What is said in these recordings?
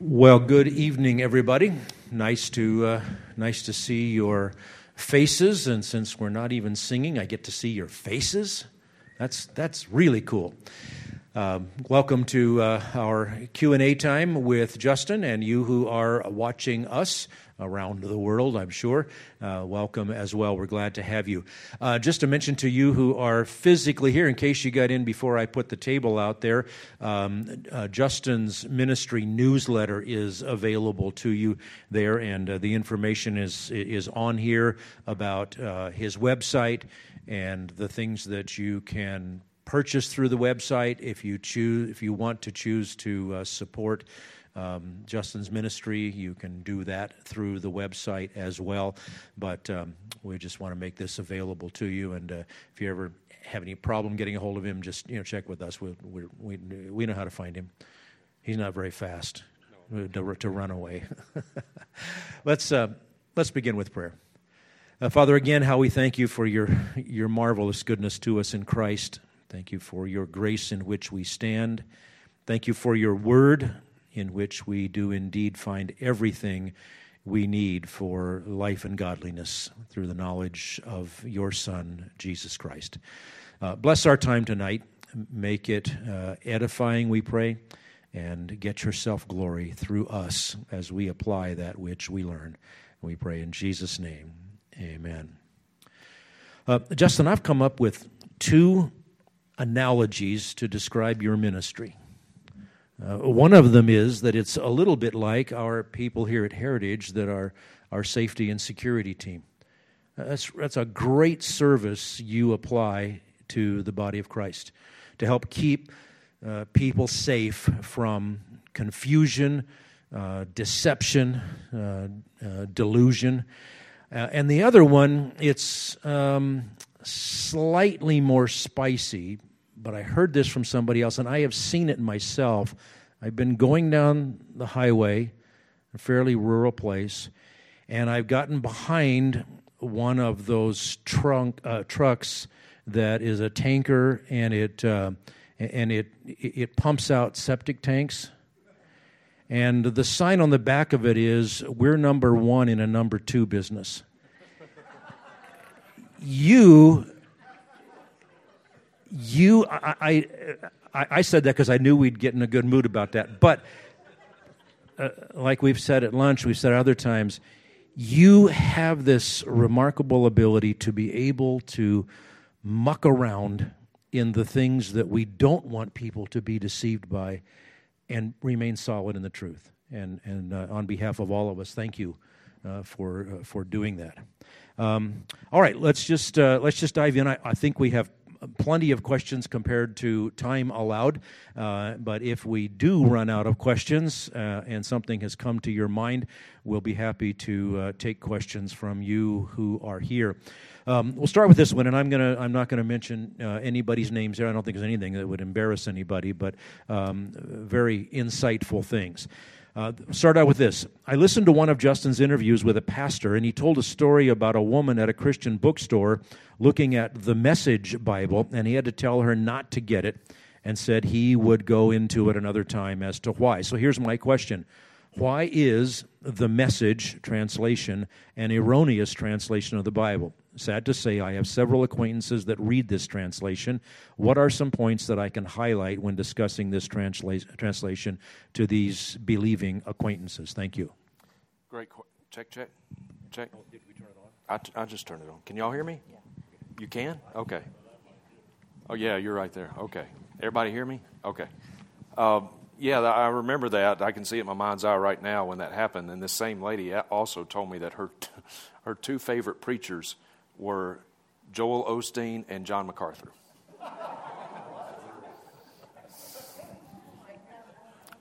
Well, good evening, everybody. Nice to uh, nice to see your faces, and since we're not even singing, I get to see your faces. That's that's really cool. Um, welcome to uh, our Q and A time with Justin and you who are watching us around the world, I'm sure. Uh, welcome as well. We're glad to have you. Uh, just to mention to you who are physically here, in case you got in before I put the table out there, um, uh, Justin's ministry newsletter is available to you there, and uh, the information is is on here about uh, his website and the things that you can purchase through the website if you choose if you want to choose to uh, support um, Justin's ministry. You can do that through the website as well. But um, we just want to make this available to you. And uh, if you ever have any problem getting a hold of him, just you know check with us. We we we, we know how to find him. He's not very fast no. to, to, run away. let's uh, let's begin with prayer. Uh, Father, again, how we thank you for your your marvelous goodness to us in Christ. Thank you for your grace in which we stand. Thank you for your word in which we do indeed find everything we need for life and godliness through the knowledge of your Son, Jesus Christ. Uh, bless our time tonight. Make it uh, edifying, we pray, and get yourself glory through us as we apply that which we learn. We pray in Jesus' name. Amen. Uh, Justin, I've come up with two analogies to describe your ministry. Uh, one of them is that it's a little bit like our people here at Heritage that are our safety and security team. Uh, that's, that's a great service you apply to the body of Christ to help keep uh, people safe from confusion, uh, deception, uh, delusion. and the other one, it's um, slightly more spicy, but I heard this from somebody else, and I have seen it myself. I've been going down the highway, a fairly rural place, and I've gotten behind one of those trunk uh, trucks that is a tanker, and it uh, and it it pumps out septic tanks. And the sign on the back of it is, "We're number one in a number two business." you you, I, I, I said that because I knew we'd get in a good mood about that. But uh, like we've said at lunch, we've said other times, you have this remarkable ability to be able to muck around in the things that we don't want people to be deceived by and remain solid in the truth. And, and uh, on behalf of all of us, thank you uh, for, uh, for doing that. Um, all right, let's just, uh, let's just dive in. I, I think we have plenty of questions compared to time allowed. Uh, but if we do run out of questions uh, and something has come to your mind, we'll be happy to uh, take questions from you who are here. Um, we'll start with this one, and I'm gonna I'm not gonna mention uh, anybody's names here. I don't think there's anything that would embarrass anybody, but um, very insightful things. Uh, start out with this. I listened to one of Justin's interviews with a pastor, and he told a story about a woman at a Christian bookstore looking at the Message Bible, and he had to tell her not to get it and said he would go into it another time as to why. So here's my question Why is the Message translation an erroneous translation of the Bible? Sad to say, I have several acquaintances that read this translation. What are some points that I can highlight when discussing this transla- translation to these believing acquaintances? Thank you. Great. Check, check, check. Oh, did we turn it on? I, I just turned it on. Can y'all hear me? Yeah. You can? Okay. Oh, yeah, you're right there. Okay. Everybody hear me? Okay. Uh, yeah, I remember that. I can see it in my mind's eye right now when that happened. And this same lady also told me that her, t- her two favorite preachers were Joel Osteen and John MacArthur.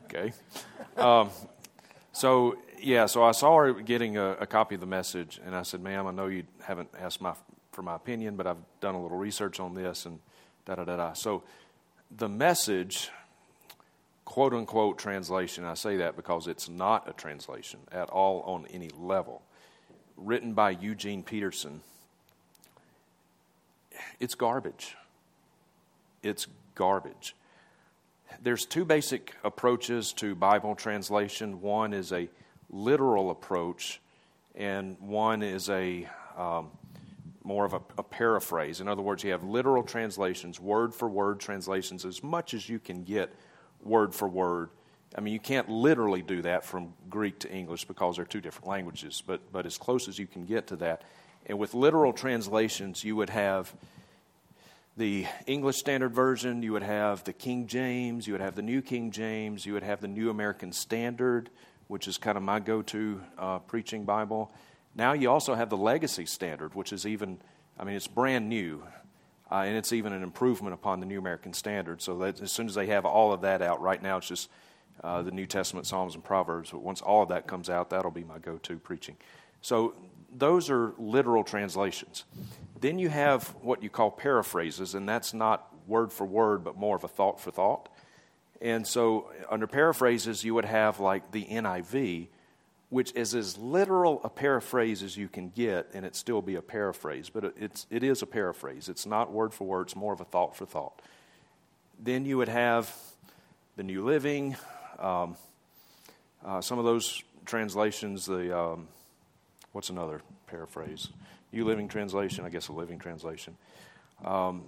Okay. Um, so, yeah, so I saw her getting a, a, copy of the message, and I said, ma'am, I know you haven't asked my, for my opinion, but I've done a little research on this, and da da da da. So, the message, quote unquote, translation, I say that because it's not a translation at all on any level, written by Eugene Peterson it's garbage. It's garbage. there's two basic approaches to Bible translation. One is a literal approach, and one is a um, more of a, a, paraphrase. In other words, you have literal translations, word for word translations, as much as you can get word for word. I mean, you can't literally do that from Greek to English because they're two different languages, but, but as close as you can get to that. And with literal translations, you would have the English Standard Version, you would have the King James, you would have the New King James, you would have the New American Standard, which is kind of my go to uh, preaching Bible. Now you also have the Legacy Standard, which is even, I mean, it's brand new, uh, and it's even an improvement upon the New American Standard. So that as soon as they have all of that out, right now it's just uh, the New Testament, Psalms, and Proverbs. But once all of that comes out, that'll be my go to preaching. So those are literal translations. Then you have what you call paraphrases, and that's not word for word, but more of a thought for thought. And so, under paraphrases, you would have like the NIV, which is as literal a paraphrase as you can get, and it still be a paraphrase. But it's, it is a paraphrase. It's not word for word, it's more of a thought for thought. Then you would have the New Living, um, uh, some of those translations, the, um, what's another paraphrase? New Living Translation, I guess a Living Translation. Um,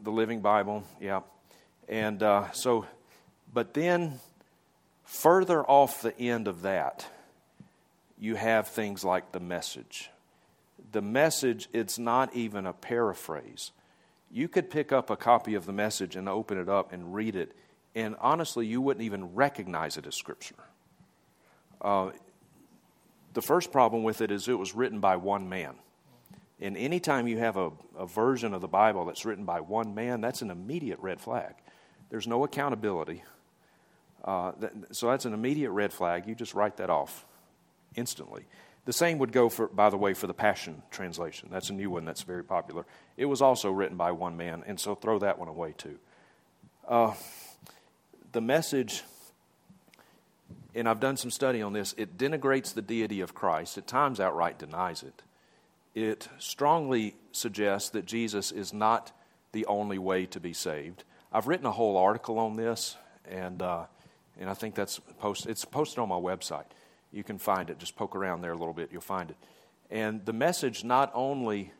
the Living Bible, yeah. And uh, so, but then further off the end of that, you have things like the message. The message, it's not even a paraphrase. You could pick up a copy of the message and open it up and read it, and honestly, you wouldn't even recognize it as Scripture. Uh, the first problem with it is it was written by one man. And anytime you have a, a version of the Bible that's written by one man, that's an immediate red flag. There's no accountability. Uh, that, so that's an immediate red flag. You just write that off instantly. The same would go, for, by the way, for the Passion Translation. That's a new one that's very popular. It was also written by one man, and so throw that one away too. Uh, the message, and I've done some study on this, it denigrates the deity of Christ, at times outright denies it. It strongly suggests that Jesus is not the only way to be saved. I've written a whole article on this, and, uh, and I think that's post, it's posted on my website you can find it. Just poke around there a little bit, you'll find it. And the message not only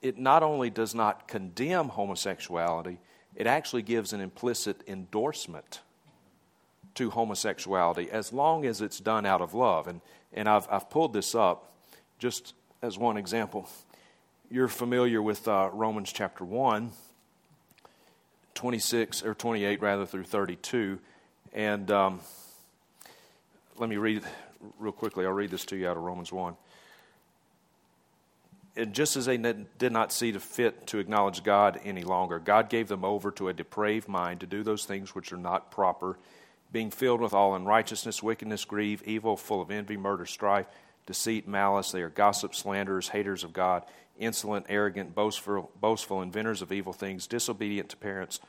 it not only does not condemn homosexuality, it actually gives an implicit endorsement to homosexuality as long as it's done out of love. And, and I've, I've pulled this up just as one example. You're familiar with uh, Romans chapter 1, 26 or 28 rather through 32. And um, let me read real quickly. I'll read this to you out of Romans 1. And just as they did not see fit to acknowledge God any longer, God gave them over to a depraved mind to do those things which are not proper, being filled with all unrighteousness, wickedness, grief, evil, full of envy, murder, strife, deceit, malice. They are gossips, slanderers, haters of God, insolent, arrogant, boastful, boastful inventors of evil things, disobedient to parents,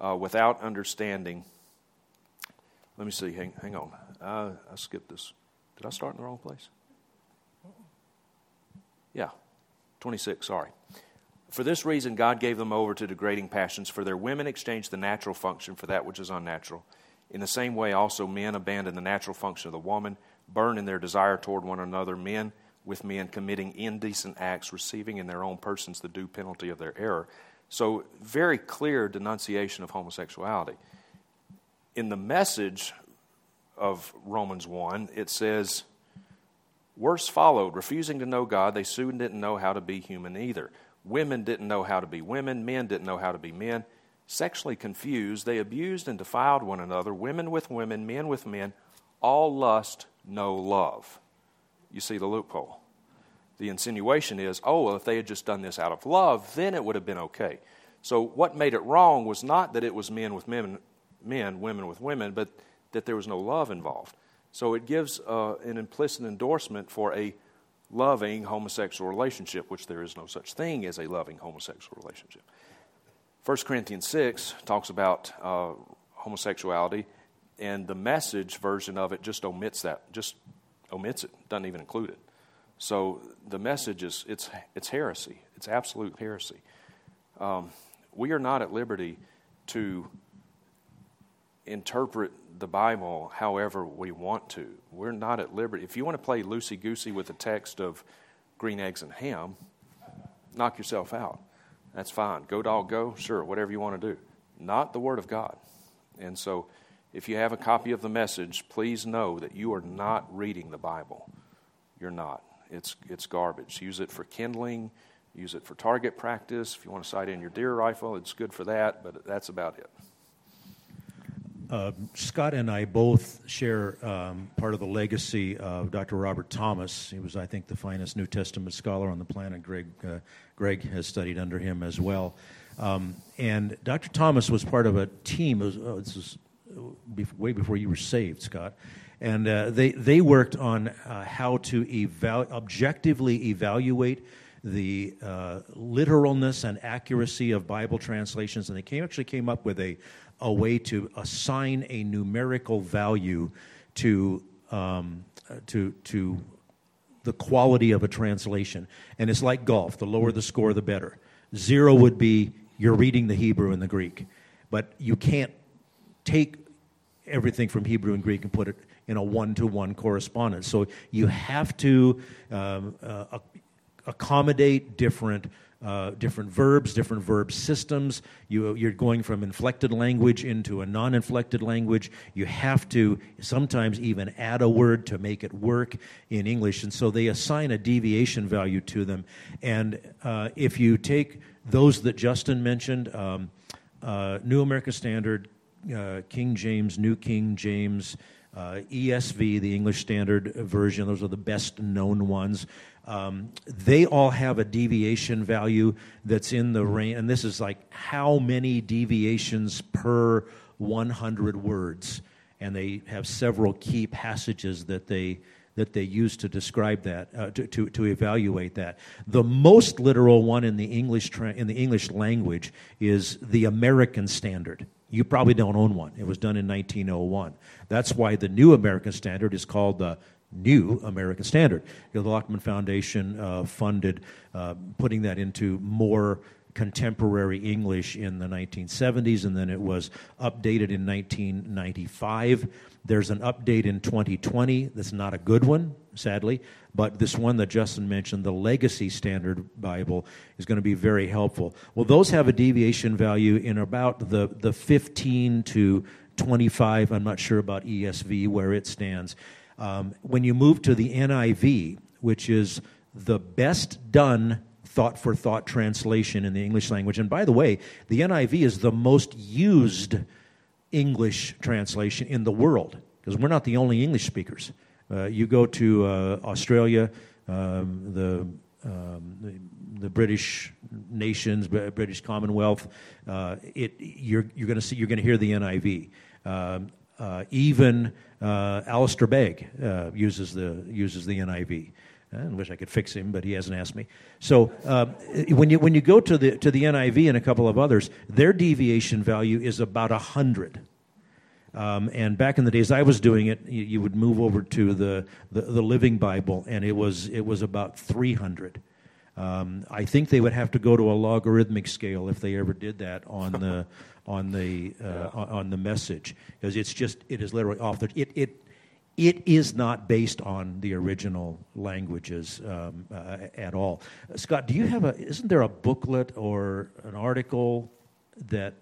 uh, without understanding. Let me see. Hang, hang on. I, I skipped this. Did I start in the wrong place? Yeah, 26, sorry. For this reason, God gave them over to degrading passions, for their women exchanged the natural function for that which is unnatural. In the same way, also, men abandon the natural function of the woman, burn in their desire toward one another, men with men committing indecent acts, receiving in their own persons the due penalty of their error. So, very clear denunciation of homosexuality. In the message, of Romans 1, it says, Worse followed. Refusing to know God, they soon didn't know how to be human either. Women didn't know how to be women. Men didn't know how to be men. Sexually confused, they abused and defiled one another, women with women, men with men. All lust, no love. You see the loophole. The insinuation is, oh, well, if they had just done this out of love, then it would have been okay. So what made it wrong was not that it was men with men, men women with women, but that there was no love involved. So it gives uh, an implicit endorsement for a loving homosexual relationship, which there is no such thing as a loving homosexual relationship. 1 Corinthians 6 talks about uh, homosexuality, and the message version of it just omits that, just omits it, doesn't even include it. So the message is it's, it's heresy, it's absolute heresy. Um, we are not at liberty to interpret the Bible however we want to. We're not at liberty. If you want to play loosey goosey with the text of green eggs and ham, knock yourself out. That's fine. Go, dog, go. Sure, whatever you want to do. Not the Word of God. And so, if you have a copy of the message, please know that you are not reading the Bible. You're not. It's, it's garbage. Use it for kindling, use it for target practice. If you want to sight in your deer rifle, it's good for that, but that's about it. Uh, Scott and I both share um, part of the legacy of Dr. Robert Thomas. He was, I think, the finest New Testament scholar on the planet. Greg, uh, Greg has studied under him as well. Um, and Dr. Thomas was part of a team. Was, oh, this was way before you were saved, Scott. And uh, they, they worked on uh, how to objectively evaluate the uh, literalness and accuracy of Bible translations. And they came, actually came up with a, a way to assign a numerical value to, um, to, to the quality of a translation. And it's like golf the lower the score, the better. Zero would be you're reading the Hebrew and the Greek, but you can't take everything from Hebrew and Greek and put it in a one to one correspondence. So you have to um, uh, accommodate different uh, different verbs, different verb systems. You, you're going from inflected language into a non inflected language. You have to sometimes even add a word to make it work in English. And so they assign a deviation value to them. And uh, if you take those that Justin mentioned, um, uh, New American Standard, uh, King James, New King James, uh, ESV, the English Standard Version, those are the best known ones. Um, they all have a deviation value that's in the range, and this is like how many deviations per 100 words. And they have several key passages that they that they use to describe that, uh, to, to, to, evaluate that. The most literal one in the English tra- in the English language is the American Standard. You probably don't own one. It was done in 1901. That's why the New American Standard is called the new American Standard. You know, the Lockman Foundation uh, funded uh, putting that into more contemporary English in the 1970s, and then it was updated in 1995. There's an update in 2020 that's not a good one, sadly, but this one that Justin mentioned, the Legacy Standard Bible, is going to be very helpful. Well, those have a deviation value in about the, the 15 to 25. I'm not sure about ESV where it stands. Um, when you move to the NIV, which is the best done thought for thought translation in the English language, and by the way, the NIV is the most used English translation in the world because we're not the only English speakers. Uh, you go to uh, Australia, um, the, um, the, British nations, British Commonwealth. Uh, it, you're you're going to see you're going to hear the NIV. Um, uh, even uh, Alistair Begg uh, uses the uses the NIV. I wish I could fix him, but he hasn't asked me. So uh, when you when you go to the to the NIV and a couple of others, their deviation value is about hundred. Um, and back in the days I was doing it, you, you would move over to the, the, the Living Bible, and it was it was about three hundred. Um, I think they would have to go to a logarithmic scale if they ever did that on the on the uh, yeah. on the message because it's just it is literally off the it it it is not based on the original languages um, uh, at all. Scott, do you have a? Isn't there a booklet or an article that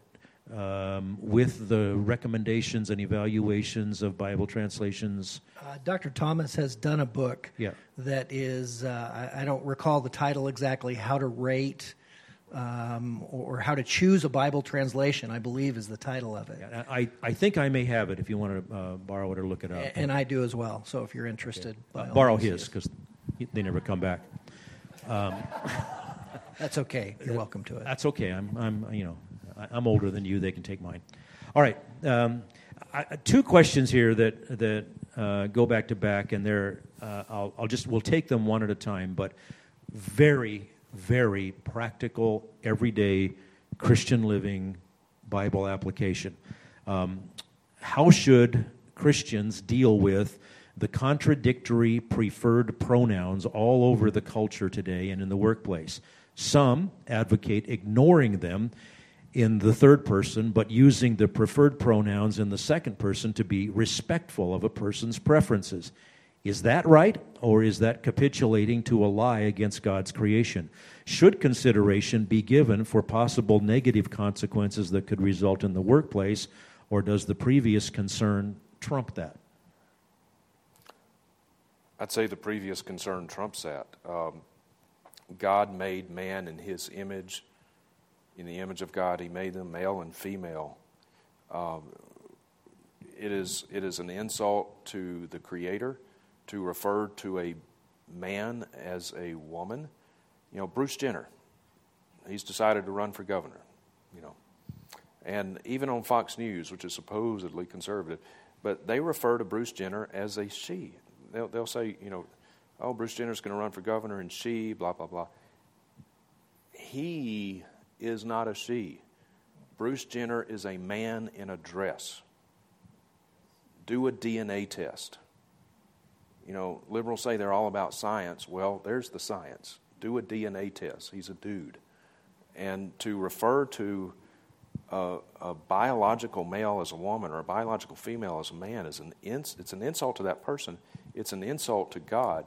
um, with the recommendations and evaluations of Bible translations? Uh, Dr. Thomas has done a book yeah. that is, uh, I, I, don't recall the title exactly, How to Rate um, or, how to choose a Bible translation, I believe is the title of it. Yeah, I, I think I may have it if you want to uh, borrow it or look it up. And, and I do as well. So if you're interested, okay. uh, borrow his because they never come back. Um, that's okay. You're welcome to it. That's okay. I'm, I'm, you know, I'm older than you. They can take mine. All right. Um, I, two questions here that that uh, go back to back, and they're uh, I'll, I'll just we'll take them one at a time, but very very practical, everyday Christian living Bible application. Um, how should Christians deal with the contradictory preferred pronouns all over the culture today and in the workplace? Some advocate ignoring them in the third person, but using the preferred pronouns in the second person to be respectful of a person's preferences. Is that right, or is that capitulating to a lie against God's creation? Should consideration be given for possible negative consequences that could result in the workplace, or does the previous concern trump that? I'd say the previous concern trumps that. Um, God made man in his image. In the image of God, he made them male and female. Um, it, is, it is an insult to the Creator to refer to a man as a woman. You know, Bruce Jenner, he's decided to run for governor, you know. And even on Fox News, which is supposedly conservative, but they refer to Bruce Jenner as a she. They'll, they'll say, you know, oh, Bruce Jenner's going to run for governor and she, blah, blah, blah. He is not a she. Bruce Jenner is a man in a dress. Do a DNA test. You know, liberals say they're all about science. Well, there's the science. Do a DNA test. He's a dude. And to refer to a, a biological male as a woman or a biological female as a man is an ins- it's an insult to that person. It's an insult to God,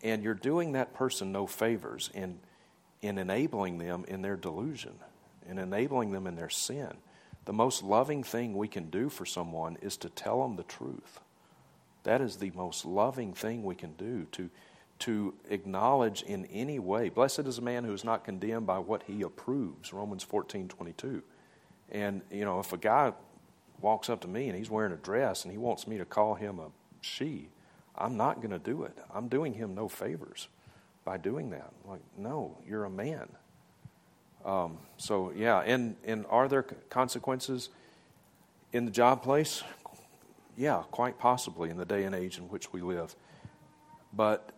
and you're doing that person no favors in in enabling them in their delusion, in enabling them in their sin. The most loving thing we can do for someone is to tell them the truth. That is the most loving thing we can do to, to acknowledge in any way. Blessed is a man who is not condemned by what he approves, Romans 14 22. And, you know, if a guy walks up to me and he's wearing a dress and he wants me to call him a she, I'm not going to do it. I'm doing him no favors by doing that. Like, no, you're a man. Um, so, yeah, and, and are there consequences in the job place? Yeah, quite possibly in the day and age in which we live. But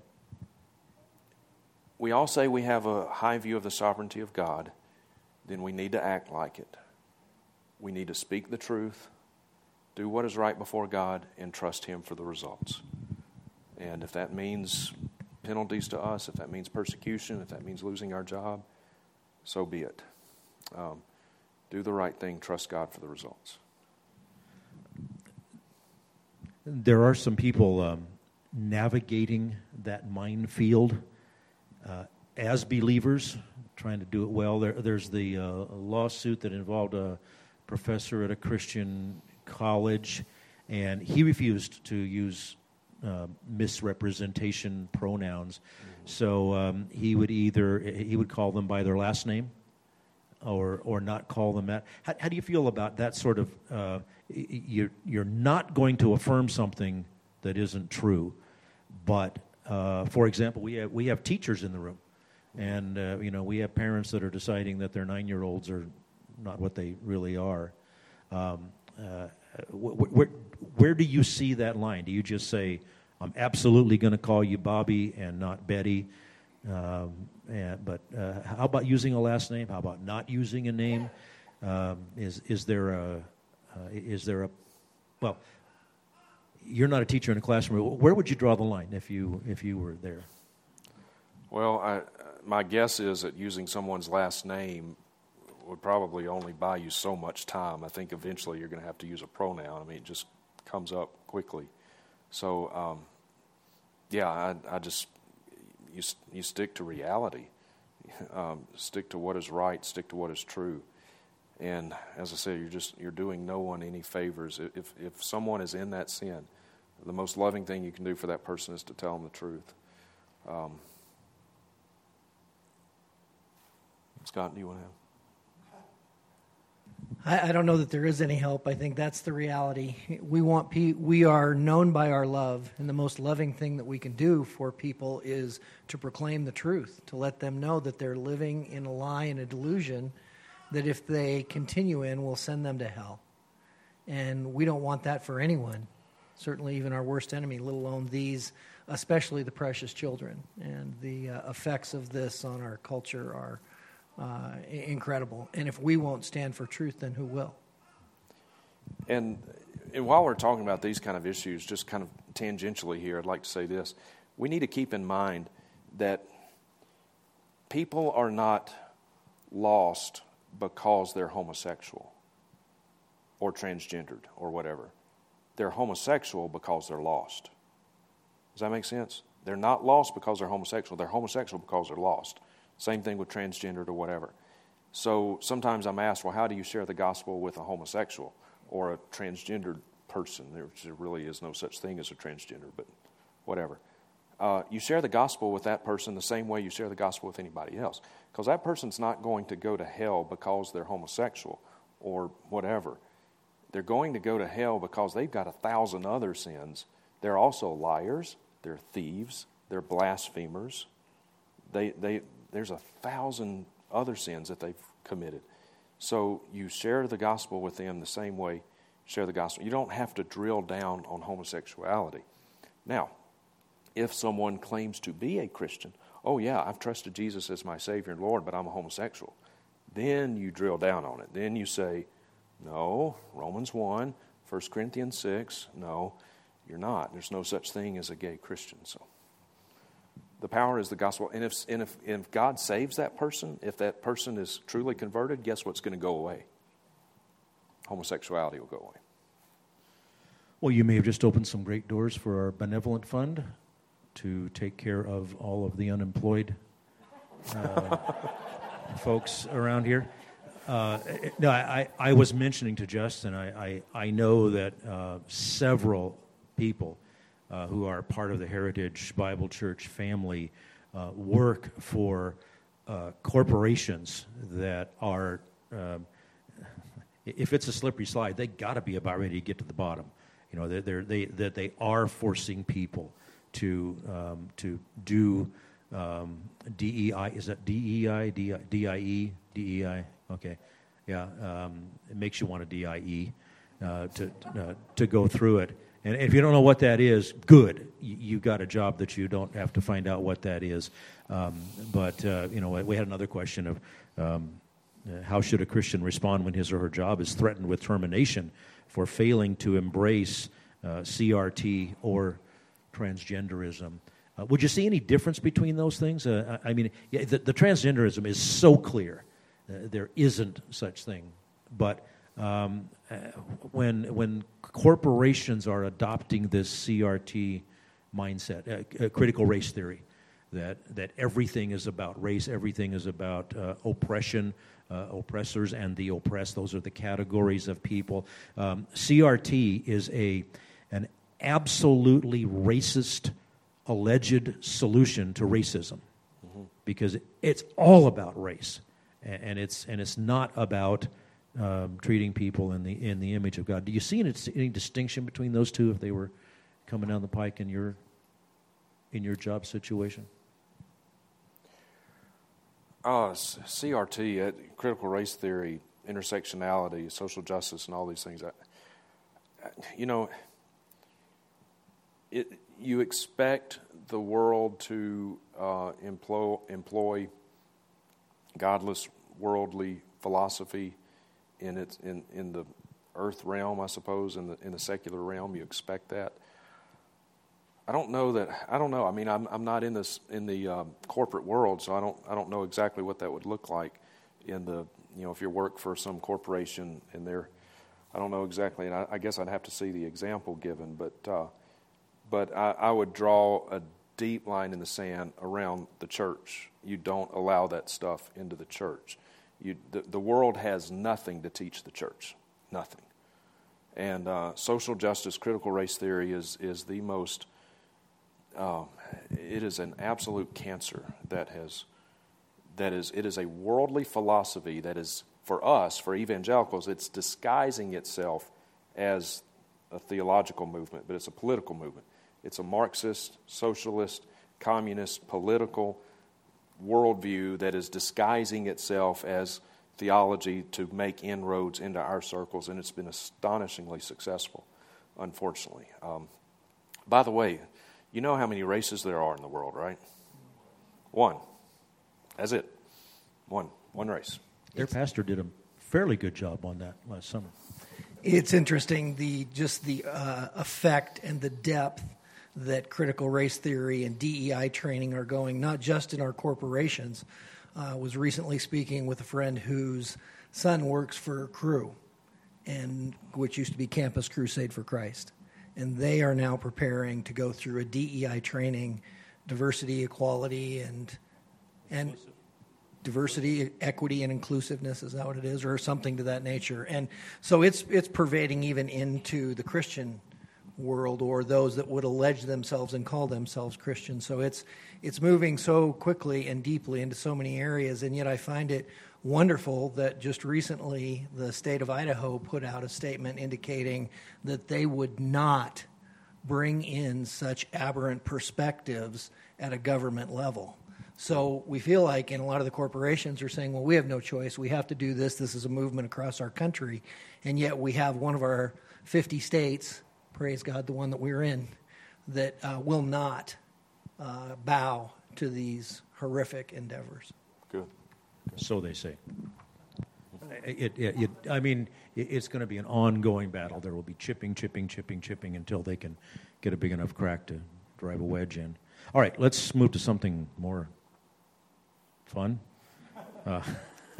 we all say we have a high view of the sovereignty of God, then we need to act like it. We need to speak the truth, do what is right before God, and trust Him for the results. And if that means penalties to us, if that means persecution, if that means losing our job, so be it. Um, do the right thing, trust God for the results. There are some people um, navigating that minefield uh, as believers, trying to do it well. There, there's the uh, lawsuit that involved a professor at a Christian college, and he refused to use uh, misrepresentation pronouns. So um, he would either he would call them by their last name, or or not call them that. How, how do you feel about that sort of? Uh, you're you're not going to affirm something that isn't true, but uh, for example, we have we have teachers in the room, and uh, you know we have parents that are deciding that their nine year olds are not what they really are. Um, uh, wh- wh- where do you see that line? Do you just say, "I'm absolutely going to call you Bobby and not Betty"? Um, and, but uh, how about using a last name? How about not using a name? Um, is is there a uh, is there a well? You're not a teacher in a classroom. Where would you draw the line if you if you were there? Well, I, my guess is that using someone's last name would probably only buy you so much time. I think eventually you're going to have to use a pronoun. I mean, it just comes up quickly. So, um, yeah, I, I just you you stick to reality, um, stick to what is right, stick to what is true. And as I said, you're just you're doing no one any favors. If if someone is in that sin, the most loving thing you can do for that person is to tell them the truth. Um, Scott, do you want to have? I, I, don't know that there is any help. I think that's the reality. We want pe- we are known by our love, and the most loving thing that we can do for people is to proclaim the truth, to let them know that they're living in a lie and a delusion that if they continue in will send them to hell. And we don't want that for anyone. Certainly, even our worst enemy, let alone these, especially the precious children. And the uh, effects of this on our culture are uh, incredible. And if we won't stand for truth, then who will? And, and while we're talking about these kind of issues, just kind of tangentially here, I'd like to say this. We need to keep in mind that people are not lost because they're homosexual or transgendered or whatever. They're homosexual because they're lost. Does that make sense? They're not lost because they're homosexual. They're homosexual because they're lost. Same thing with transgendered or whatever. So sometimes I'm asked, well, how do you share the gospel with a homosexual or a transgendered person? There really is no such thing as a transgender, but whatever. Uh, you share the gospel with that person the same way you share the gospel with anybody else. Because that person's not going to go to hell because they're homosexual or whatever. They're going to go to hell because they've got a thousand other sins. They're also liars, they're thieves, they're blasphemers. They, they, there's a thousand other sins that they've committed. So you share the gospel with them the same way share the gospel. You don't have to drill down on homosexuality. Now, if someone claims to be a Christian, oh, yeah, I've trusted Jesus as my Savior and Lord, but I'm a homosexual, then you drill down on it. Then you say, no, Romans 1, 1 Corinthians 6, no, you're not. There's no such thing as a gay Christian. So the power is the gospel. And if, and if, if God saves that person, if that person is truly converted, guess what's going to go away? Homosexuality will go away. Well, you may have just opened some great doors for our benevolent fund to take care of all of the unemployed uh, folks around here. Uh, no, I, I was mentioning to Justin, I, I, I know that uh, several people uh, who are part of the Heritage Bible Church family uh, work for uh, corporations that are, um, if it's a slippery slide, they got to be about ready to get to the bottom. You know, they're, they, that they are forcing people to, um, to do um, DEI. Is that DEI? DIE? DEI? Okay. Yeah. Um, it makes you want a DIE uh, to, uh, to go through it. And if you don't know what that is, good. You, have got a job that you don't have to find out what that is. Um, but, uh, you know, we had another question of um, how should a Christian respond when his or her job is threatened with termination for failing to embrace uh, CRT or transgenderism? Uh, would you see any difference between those things? Uh, I mean, yeah, the, the, transgenderism is so clear. Uh, there isn't such thing. But um, uh, when, when corporations are adopting this CRT mindset, uh, uh, critical race theory, that, that everything is about race, everything is about uh, oppression, uh, oppressors, and the oppressed. Those are the categories of people. Um, CRT is a, an absolutely racist, alleged solution to racism mm-hmm. because it's all about race. And it's, and it's not about um, treating people in the in the image of God. Do you see any, any distinction between those two if they were coming down the pike in your in your job situation? Uh, CRT, uh, critical race theory, intersectionality, social justice, and all these things. I, you know, it, you expect the world to uh, employ, employ godless, worldly philosophy in its in, in the earth realm, I suppose, in the in the secular realm, you expect that. I don't know that. I don't know. I mean, I'm I'm not in this in the um, corporate world, so I don't I don't know exactly what that would look like in the you know if you work for some corporation and they're I don't know exactly, and I, I guess I'd have to see the example given, but uh, but I, I would draw a deep line in the sand around the church. You don't allow that stuff into the church. You, the, the world has nothing to teach the church, nothing. And uh, social justice, critical race theory is, is the most, um, it is an absolute cancer that has, that is, it is a worldly philosophy that is, for us, for evangelicals, it's disguising itself as a theological movement, but it's a political movement. It's a Marxist, socialist, communist, political worldview that is disguising itself as theology to make inroads into our circles, and it's been astonishingly successful, unfortunately. Um, by the way, you know how many races there are in the world, right? One. That's it. One. One race. Their pastor did a fairly good job on that last summer. It's interesting the just the uh, effect and the depth that critical race theory and DEI training are going, not just in our corporations. Uh, was recently speaking with a friend whose son works for Cru, and which used to be Campus Crusade for Christ, and they are now preparing to go through a DEI training, diversity, equality, and and diversity, equity, and inclusiveness. Is that what it is, or something to that nature? And so it's it's pervading even into the Christian world or those that would allege themselves and call themselves Christians. So it's it's moving so quickly and deeply into so many areas, and yet I find it wonderful that just recently the state of Idaho put out a statement indicating that they would not bring in such aberrant perspectives at a government level. So we feel like, and a lot of the corporations are saying, well, we have no choice. We have to do this. This is a movement across our country. And yet we have one of our 50 states, praise God, the one that we're in, that uh, will not uh, bow to these horrific endeavors. Good. So they say. It, it, it, I mean, it's going to be an ongoing battle. There will be chipping, chipping, chipping, chipping until they can get a big enough crack to drive a wedge in. All right, let's move to something more fun. Uh,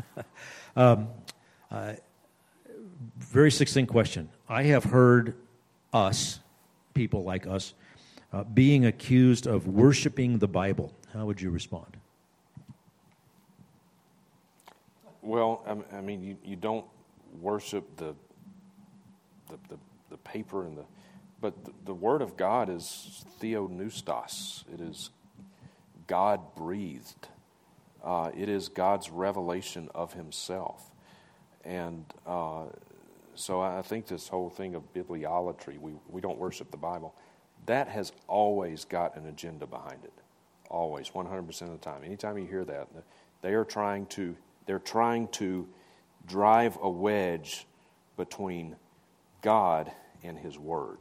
um, uh, very succinct question. I have heard us, people like us, uh, being accused of worshiping the Bible. How would you respond? Well, I mean, you, you don't worship the, the, the, the paper and the, but the, the, Word of God is theopneustos. It is God breathed. Uh, it is God's revelation of Himself. And uh, so I think this whole thing of bibliolatry, we, we don't worship the Bible, that has always got an agenda behind it. Always, 100% of the time. Anytime you hear that, they are trying to, they're trying to drive a wedge between God and His Word.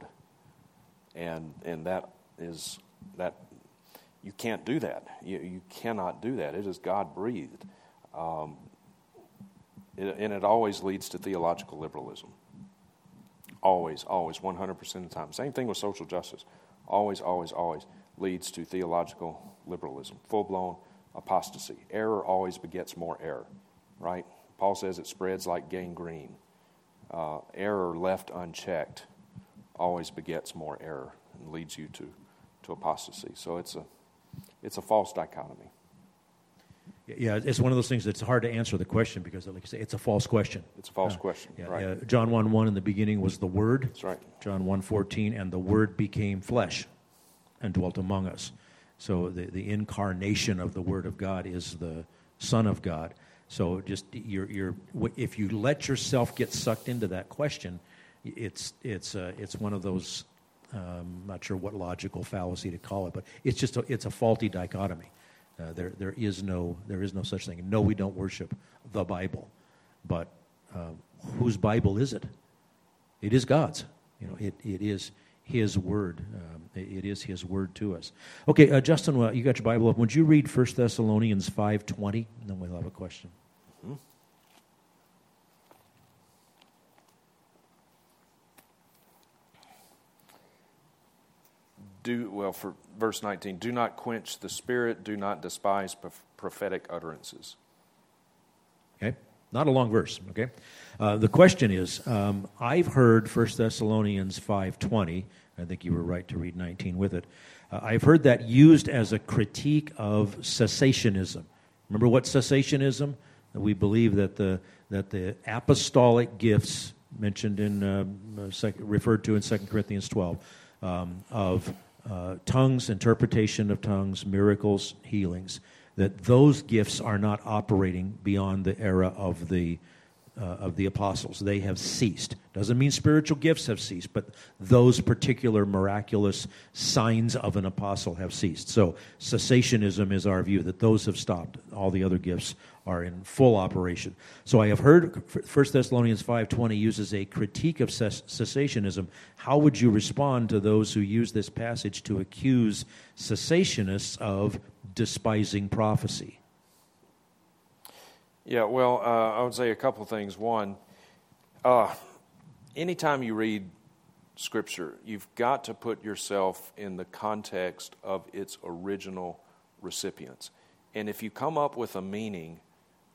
And, and that is, that you can't do that. You, you cannot do that. It is God breathed. Um, and it always leads to theological liberalism. Always, always, 100% of the time. Same thing with social justice. Always, always, always leads to theological liberalism, full blown apostasy. Error always begets more error, right? Paul says it spreads like gangrene. Uh, error left unchecked always begets more error and leads you to, to apostasy. So it's a it's a false dichotomy. Yeah, it's one of those things that's hard to answer the question because, like I say, it's a false question. It's a false uh, question. Yeah, right. yeah. John 1 1 in the beginning was the Word. That's right. John 1 14, and the Word became flesh and dwelt among us. So the, the incarnation of the Word of God is the Son of God. So just you're, you're, if you let yourself get sucked into that question, it's, it's, uh, it's one of those um, not sure what logical fallacy to call it, but it's just a, it's a faulty dichotomy. Uh, there, there, is no, there is no such thing. No, we don't worship the Bible. But uh, whose Bible is it? It is God's. You know, it, it is His Word. Um, it is His Word to us. Okay, uh, Justin, you got your Bible up. Would you read 1 Thessalonians 5.20? And then we'll have a question. Mm-hmm. Do well for verse 19 do not quench the spirit do not despise prophetic utterances. Okay? Not a long verse okay? Uh, the question is um, i've heard 1 thessalonians 5.20 i think you were right to read 19 with it. Uh, i've heard that used as a critique of cessationism. Remember what cessationism? We believe that the that the apostolic gifts mentioned in uh, referred to in 2 corinthians 12 um, of uh, tongues, interpretation of tongues, miracles, healings, that those gifts are not operating beyond the era of the uh, of the apostles. They have ceased. Doesn't mean spiritual gifts have ceased, but those particular miraculous signs of an apostle have ceased. So cessationism is our view that those have stopped. All the other gifts are in full operation. So I have heard 1 Thessalonians 5:20 uses a critique of cessationism. How would you respond to those who use this passage to accuse cessationists of despising prophecy? Yeah, well, uh, I would say a couple of things. One, uh, anytime you read Scripture, you've got to put yourself in the context of its original recipients. And if you come up with a meaning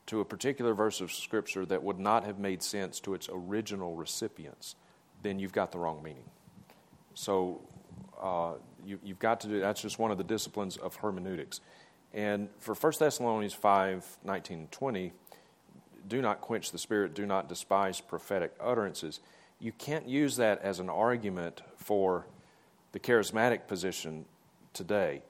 to a particular verse of Scripture that would not have made sense to its original recipients, then you've got the wrong meaning. So uh, you, have got to do that's just one of the disciplines of hermeneutics. And for 1 Thessalonians 5 19 and 20, do not quench the spirit, do not despise prophetic utterances. You can't use that as an argument for the charismatic position today.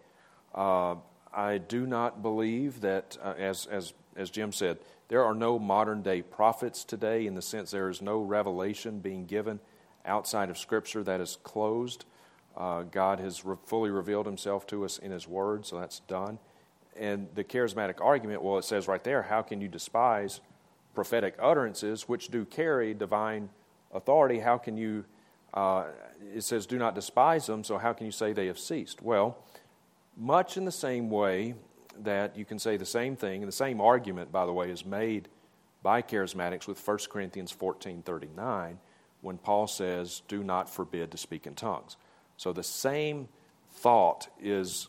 Uh, I do not believe that, uh, as, as, as Jim said, there are no modern day prophets today in the sense there is no revelation being given outside of Scripture that is closed. Uh, God has re- fully revealed himself to us in his word, so that's done. And the charismatic argument, well, it says right there, how can you despise prophetic utterances which do carry divine authority? How can you, uh, it says, do not despise them, so how can you say they have ceased? Well, much in the same way that you can say the same thing, and the same argument, by the way, is made by charismatics with 1 Corinthians 14 39 when Paul says, Do not forbid to speak in tongues. So the same thought is,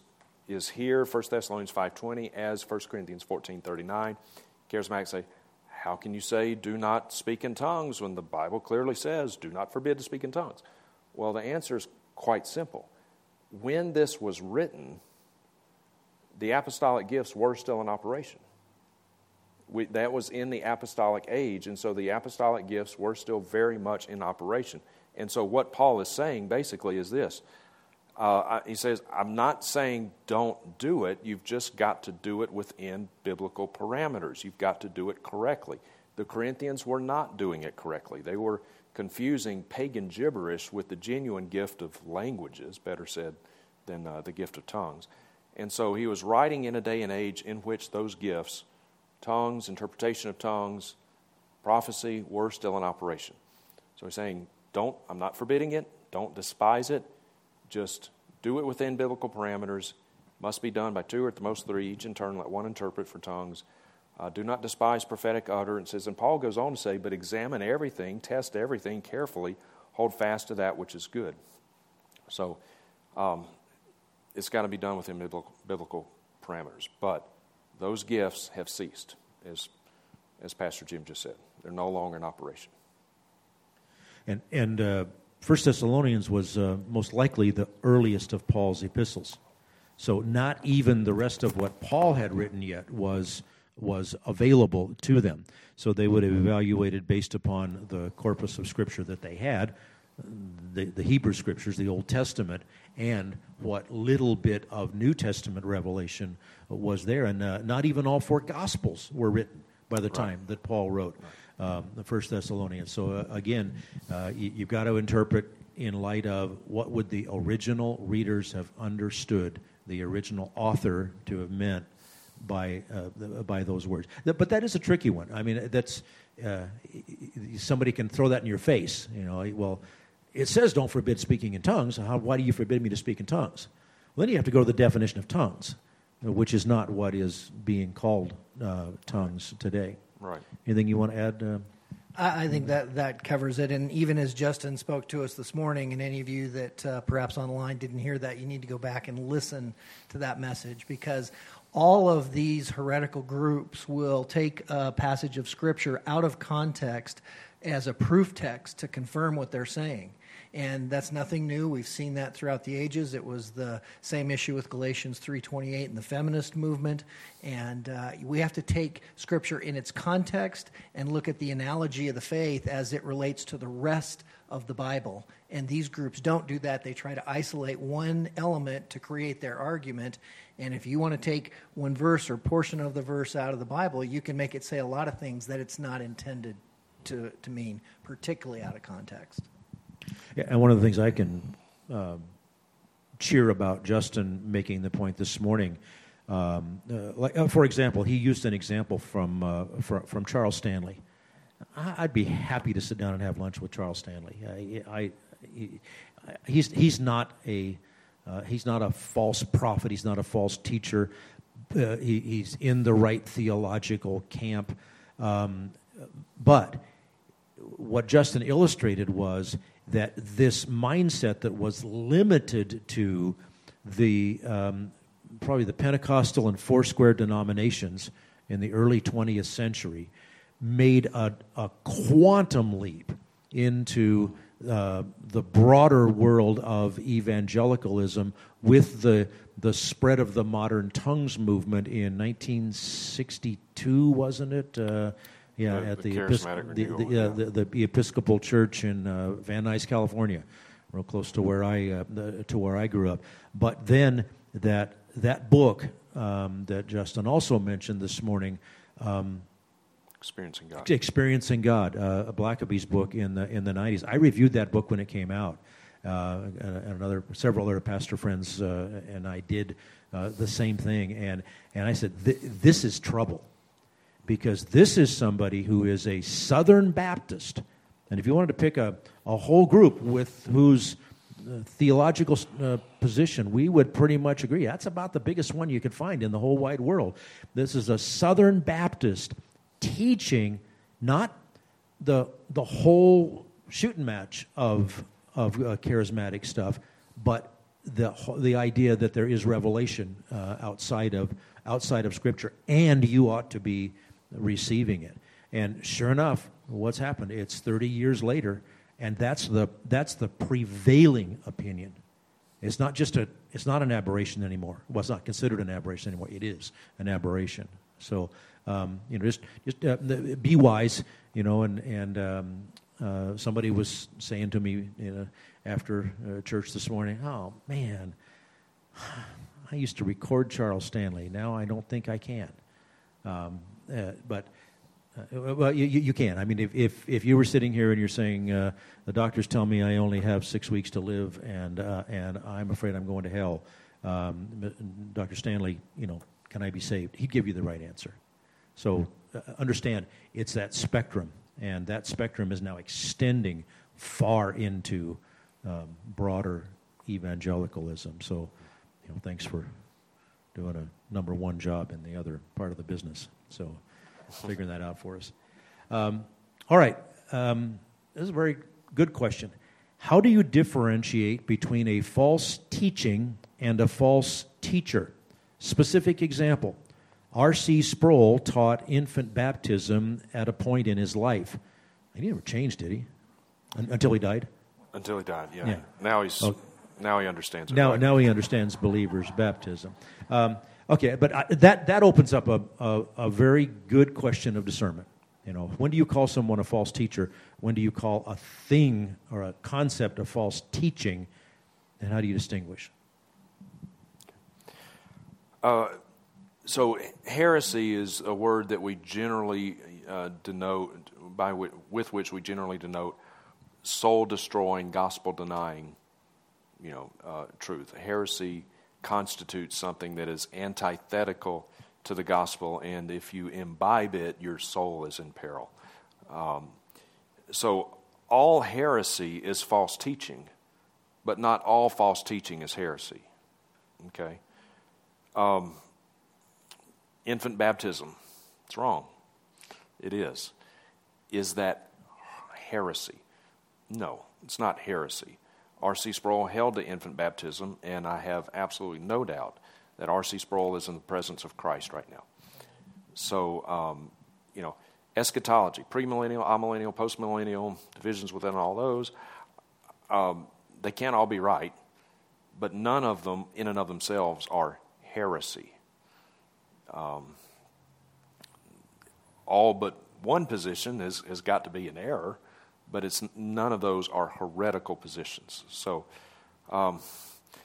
is here, 1 Thessalonians 5.20, as 1 Corinthians 14.39. Charismatics say, how can you say do not speak in tongues when the Bible clearly says do not forbid to speak in tongues? Well, the answer is quite simple. When this was written, the apostolic gifts were still in operation. We, that was in the apostolic age, and so the apostolic gifts were still very much in operation. And so, what Paul is saying basically is this uh, he says, I'm not saying don't do it, you've just got to do it within biblical parameters. You've got to do it correctly. The Corinthians were not doing it correctly. They were confusing pagan gibberish with the genuine gift of languages, better said than uh, the gift of tongues. And so he was writing in a day and age in which those gifts, tongues, interpretation of tongues, prophecy, were still in operation. So he's saying, don't, I'm not forbidding it, don't despise it, just do it within biblical parameters. Must be done by two or at the most three, each in turn, let one interpret for tongues. Uh, do not despise prophetic utterances. And Paul goes on to say, but examine everything, test everything carefully, hold fast to that which is good. So, um, it's got to be done within biblical, biblical parameters. But those gifts have ceased, as, as Pastor Jim just said. They're no longer in operation. And, and uh, First Thessalonians was uh, most likely the earliest of Paul's epistles. So not even the rest of what Paul had written yet was was available to them. So they would have evaluated based upon the corpus of scripture that they had, the, the Hebrew scriptures, the Old Testament, and what little bit of New Testament revelation was there. And uh, not even all four Gospels were written by the time that Paul wrote um, the First Thessalonians. So uh, again, uh, you, you've got to interpret in light of what would the original readers have understood, the original author to have meant by uh, by those words. But that is a tricky one. I mean, that's uh, somebody can throw that in your face. You know, well, it says don't forbid speaking in tongues. How, why do you forbid me to speak in tongues? Well, then you have to go to the definition of tongues, which is not what is being called uh, tongues today. Right. Anything you want to add? Uh, I, I think that that covers it. And even as Justin spoke to us this morning, and any of you that uh, perhaps online didn't hear that, you need to go back and listen to that message because all of these heretical groups will take a passage of Scripture out of context as a proof text to confirm what they're saying. And that's nothing new. We've seen that throughout the ages. It was the same issue with Galatians 3:28 and the feminist movement. And uh, we have to take Scripture in its context and look at the analogy of the faith as it relates to the rest of the Bible. And these groups don't do that. They try to isolate one element to create their argument. And if you want to take one verse or portion of the verse out of the Bible, you can make it say a lot of things that it's not intended to, to mean, particularly out of context. Yeah, and one of the things I can um, cheer about Justin making the point this morning, um, uh, like uh, for example, he used an example from uh, from, from Charles Stanley. I'd be happy to sit down and have lunch with Charles Stanley. I, I he, he's he's not a uh, he's not a false prophet. He's not a false teacher. Uh, he, he's in the right theological camp. Um, but what Justin illustrated was that this mindset that was limited to the um, probably the Pentecostal and Foursquare denominations in the early 20th century made a, a quantum leap into uh, the broader world of evangelicalism with the the spread of the modern tongues movement in 1962, wasn't it? Uh, yeah, The- at the the, the, renewal, the, yeah, the, the Episcopal Church in uh, Van Nuys, California, real close to where I uh, to where I grew up. But then that that book um, that Justin also mentioned this morning, um, Experiencing God. Experiencing God, uh, Blackaby's book in the in the '90s. I reviewed that book when it came out. Uh, and another several other pastor friends uh, and I did uh, the same thing, and and I said, "Th- "This is trouble." Because this is somebody who is a Southern Baptist. And if you wanted to pick a, a whole group with whose uh, theological uh, position we would pretty much agree, that's about the biggest one you could find in the whole wide world. This is a Southern Baptist teaching not the, the whole shooting match of, of uh, charismatic stuff, but the, the idea that there is revelation uh, outside, of, outside of Scripture, and you ought to be receiving it. And sure enough, what's happened? It's 30 years later, and that's the, that's the prevailing opinion. It's not just a, it's not an aberration anymore. Well, it's not considered an aberration anymore. It is an aberration. So, um, you know, just, just uh, be wise, you know, and, and um, uh, somebody was saying to me you know, after uh, church this morning, oh, man, I used to record Charles Stanley. Now I don't think I can. Um, uh, but uh, well, you, you can. I mean, if, if, if you were sitting here and you're saying uh, the doctors tell me I only have six weeks to live and uh, and I'm afraid I'm going to hell, um, Dr. Stanley, you know, can I be saved? He'd give you the right answer. So uh, understand, it's that spectrum, and that spectrum is now extending far into um, broader evangelicalism. So, you know, thanks for doing a number one job in the other part of the business. So, figuring that out for us. Um, all right. Um, this is a very good question. How do you differentiate between a false teaching and a false teacher? Specific example R.C. Sproul taught infant baptism at a point in his life. He never changed, did he? Un- until he died? Until he died, yeah. Yeah. Now he's Oh. now he understands it. Now, right? now he understands believers' baptism. Um, okay, but I, that, that opens up a, a, a very good question of discernment. You know, when do you call someone a false teacher? When do you call a thing or a concept a false teaching? And how do you distinguish? So heresy is a word that we generally uh, denote by wi- with which we generally denote soul destroying, gospel denying, you know, uh, truth. Heresy constitutes something that is antithetical to the gospel, and if you imbibe it, your soul is in peril. Um, so all heresy is false teaching, but not all false teaching is heresy. Okay infant baptism. It's wrong. It is. Is that heresy? No, it's not heresy. R.C. Sproul held to infant baptism, and I have absolutely no doubt that R.C. Sproul is in the presence of Christ right now. So, um, you know, eschatology, premillennial, amillennial, postmillennial, divisions within all those, um, they can't all be right, but none of them, in and of themselves, are heresy. all but one position has, has got to be an error, but it's none of those are heretical positions. So, um,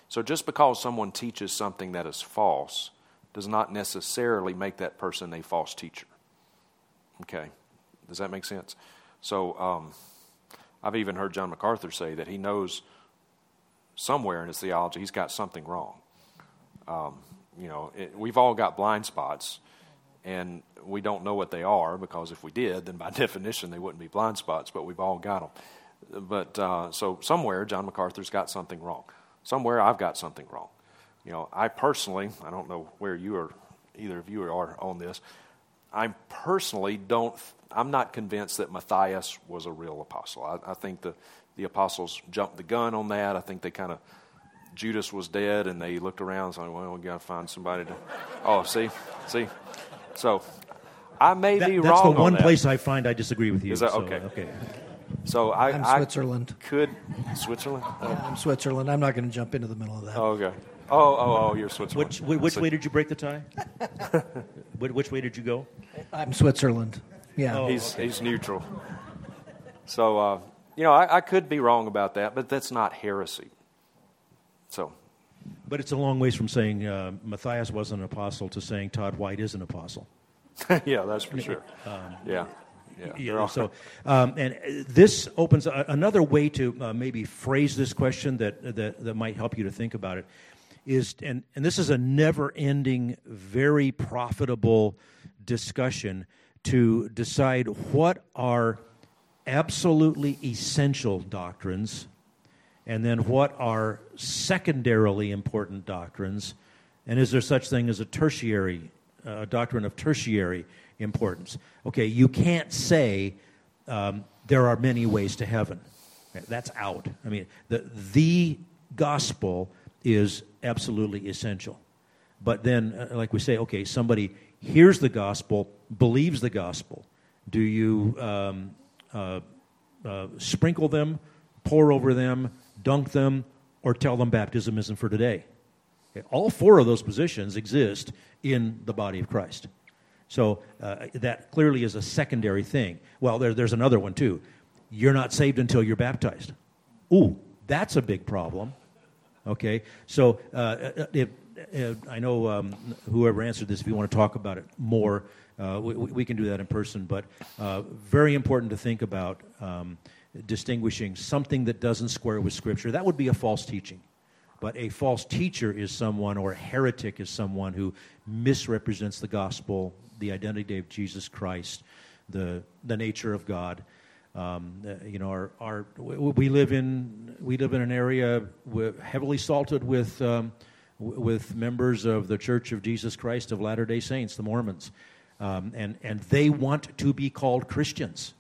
so just because someone teaches something that is false does not necessarily make that person a false teacher. Okay, does that make sense? So, um, I've even heard John MacArthur say that he knows somewhere in his theology he's got something wrong. Um, you know, it, we've all got blind spots, and we don't know what they are because if we did, then by definition they wouldn't be blind spots. But we've all got them. But uh, so somewhere John MacArthur's got something wrong. Somewhere I've got something wrong. You know, I personally, I don't know where you are, either of you are on this. I personally don't. I'm not convinced that Matthias was a real apostle. I, I think the the apostles jumped the gun on that. I think they kind of Judas was dead, and they looked around and said, "Well, we got to find somebody to." Oh, see, see. So I may That- be that's wrong the one on that. place I find I disagree with you. Is that- so, okay. Okay. So I, I'm I Switzerland. could Switzerland. Oh, Yeah, I'm Switzerland. I'm not going to jump into the middle of that. oh, okay. Oh, oh, oh, you're Switzerland. Which, wh- which way did you break the tie? Which which way did you go? I'm Switzerland. Yeah. Oh. He's he's neutral. So uh, you know, I, I could be wrong about that, but that's not heresy. So But it's a long ways from saying uh, Matthias wasn't an apostle to saying Todd White is an apostle. yeah, that's for sure. yeah, yeah. Yeah, so, um, and uh, this opens a, another way to uh, maybe phrase this question that, that, that might help you to think about it is, and, and this is a never ending, very profitable discussion to decide what are absolutely essential doctrines and then what are secondarily important doctrines? And is there such thing as a tertiary uh, doctrine of tertiary importance? Okay you can't say um, there are many ways to heaven. That's out. I mean the, the gospel is absolutely essential. But then uh, like we say okay somebody hears the gospel believes the gospel. Do you um, uh, uh, sprinkle them, pour over them, dunk them, or tell them baptism isn't for today. Okay, All four of those positions exist in the body of Christ. So uh, that clearly is a secondary thing. Well, there, there's another one too. You're not saved until you're baptized. Ooh, that's a big problem. Okay, so uh, if, uh, I know um, whoever answered this, if you want to talk about it more, uh, we, we can do that in person. But uh, very important to think about um, distinguishing something that doesn't square with Scripture. That would be a false teaching. But a false teacher is someone, or a heretic is someone who misrepresents the gospel, the identity of Jesus Christ, the, the nature of God. Um, uh, you know, our, our, we live in we live in an area heavily salted with um, with members of the Church of Jesus Christ of Latter Day Saints, the Mormons, um, and and they want to be called Christians,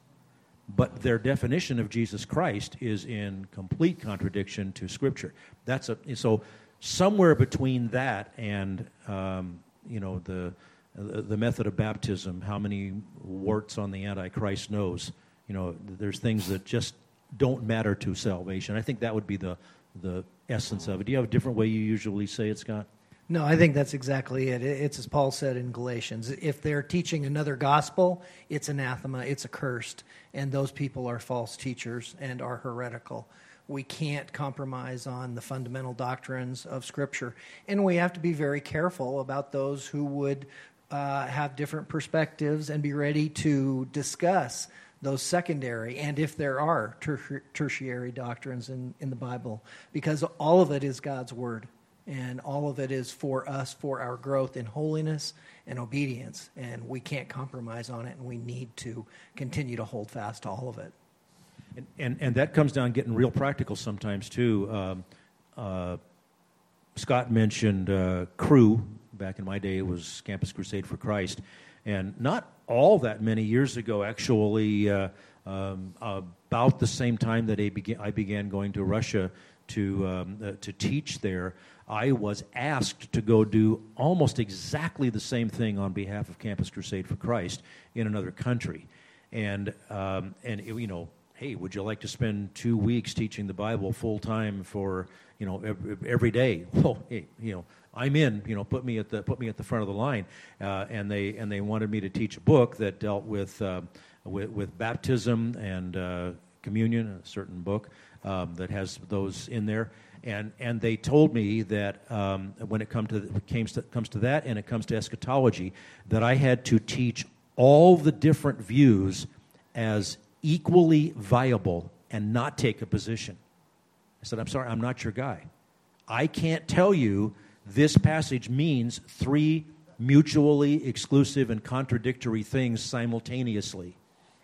but their definition of Jesus Christ is in complete contradiction to Scripture. That's a so somewhere between that and um, you know the the method of baptism, how many warts on the Antichrist nose. You know, there's things that just don't matter to salvation. I think that would be the the essence of it. Do you have a different way you usually say it, Scott? No, I think that's exactly it. It- It's as Paul said in Galatians. If they're teaching another gospel, it's anathema, it's accursed, and those people are false teachers and are heretical. We can't compromise on the fundamental doctrines of Scripture, and we have to be very careful about those who would uh, have different perspectives and be ready to discuss those secondary and if there are ter- tertiary doctrines in, in the Bible, because all of it is God's Word and all of it is for us for our growth in holiness and obedience and we can't compromise on it and we need to continue to hold fast to all of it And, and, and that comes down getting real practical sometimes, too. Um, uh, Scott mentioned uh, Cru. Back in my day, it was Campus Crusade for Christ. And not all that many years ago, actually, uh, um, about the same time that I began, I began going to Russia to, um, uh, to teach there, I was asked to go do almost exactly the same thing on behalf of Campus Crusade for Christ in another country. And, um, and it, you know, hey, would you like to spend two weeks teaching the Bible full time for you know every, every day? Well, hey, you know, I'm in. You know, put me at the put me at the front of the line. Uh, and they and they wanted me to teach a book that dealt with uh, with, with baptism and uh, communion, a certain book um, that has those in there. And and they told me that um, when it comes to comes to comes to that and it comes to eschatology, that I had to teach all the different views as equally viable and not take a position. I said, I'm sorry, I'm not your guy. I can't tell you this passage means three mutually exclusive and contradictory things simultaneously.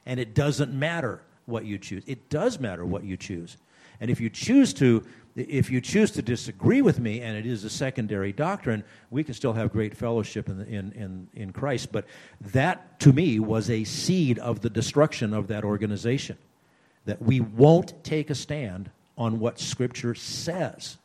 And it doesn't matter what you choose. It does matter what you choose. And if you choose to if you choose to disagree with me and it is a secondary doctrine, we can still have great fellowship in, in, in, in Christ. But that, to me, was a seed of the destruction of that organization. That we won't take a stand on what Scripture says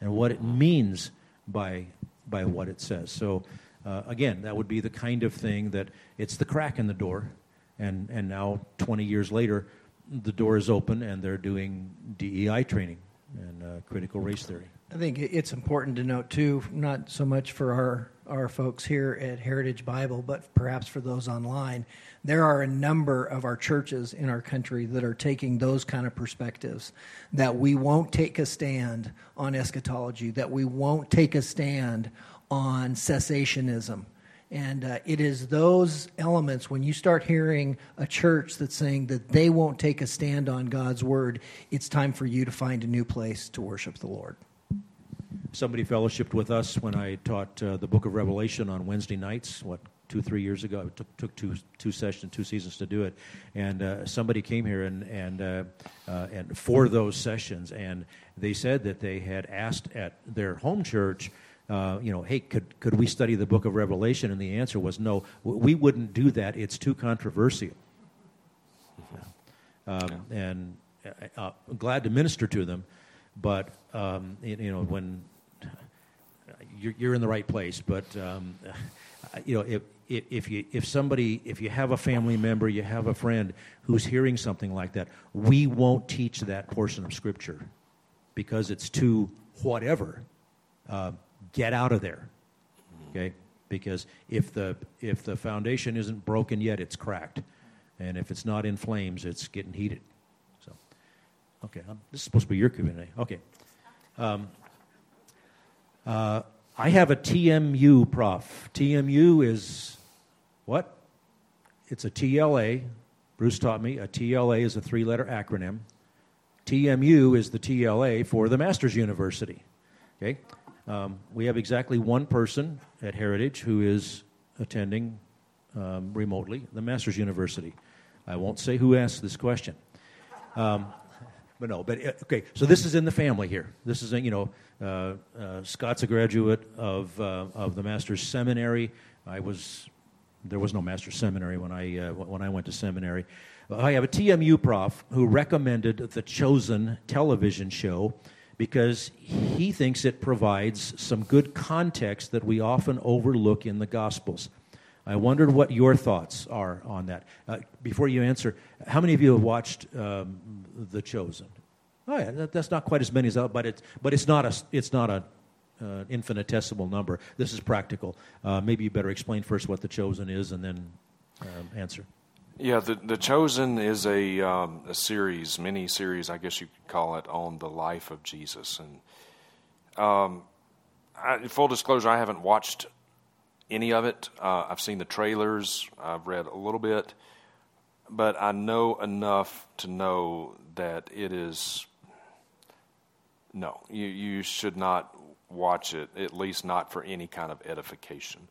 and what it means by, by what it says. So uh, again, that would be the kind of thing that it's the crack in the door, and, and now 20 years later, the door is open and they're doing DEI training and uh, critical race theory. I think it's important to note too, not so much for our our folks here at Heritage Bible, but perhaps for those online, there are a number of our churches in our country that are taking those kind of perspectives. That we won't take a stand on eschatology, that we won't take a stand on cessationism. And uh, it is those elements, when you start hearing a church that's saying that they won't take a stand on God's word, it's time for you to find a new place to worship the Lord somebody fellowshipped with us when I taught uh, the book of Revelation on Wednesday nights, what, two, three years ago. It took, took two, two sessions, two seasons to do it. And uh, somebody came here and, and, uh, uh and for those sessions, and they said that they had asked at their home church, uh, you know, hey, could, could we study the book of Revelation? And the answer was no, we wouldn't do that. It's too controversial. Um, and uh, glad to minister to them, but um, you know when you're, you're in the right place. But um, you know, if, if you if somebody if you have a family member, you have a friend who's hearing something like that, we won't teach that portion of Scripture because it's too whatever. Uh, get out of there, okay? Because if the if the foundation isn't broken yet, it's cracked, and if it's not in flames, it's getting heated. So, okay, um, this is supposed to be your community. Okay. Um, uh, I have a TMU prof. TMU is what? It's a TLA. Bruce taught me a TLA is a three letter acronym. TMU is the TLA for the Masters University. Okay? Um, we have exactly one person at Heritage who is attending um, remotely the Masters University. I won't say who asked this question. Um, but no, but uh, okay. So this is in the family here. This is you know uh, uh, Scott's a graduate of uh, of the master's seminary. I was there was no master's seminary when I uh, when I went to seminary. I have a TMU prof who recommended the Chosen television show because he thinks it provides some good context that we often overlook in the Gospels. I wondered what your thoughts are on that. Uh, before you answer, how many of you have watched um, The Chosen? Oh yeah, that, that's not quite as many as that, but it's but it's not a it's not a uh, infinitesimal number. This is practical. Uh, maybe you better explain first what The Chosen is, and then um, answer. Yeah, the the Chosen is a um, a series, mini series, I guess you could call it, on the life of Jesus. And um, I, full disclosure, I haven't watched any of it. Uh, I've seen the trailers, I've read a little bit, but I know enough to know that it is. No, you, you should not watch it, at least not for any kind of edification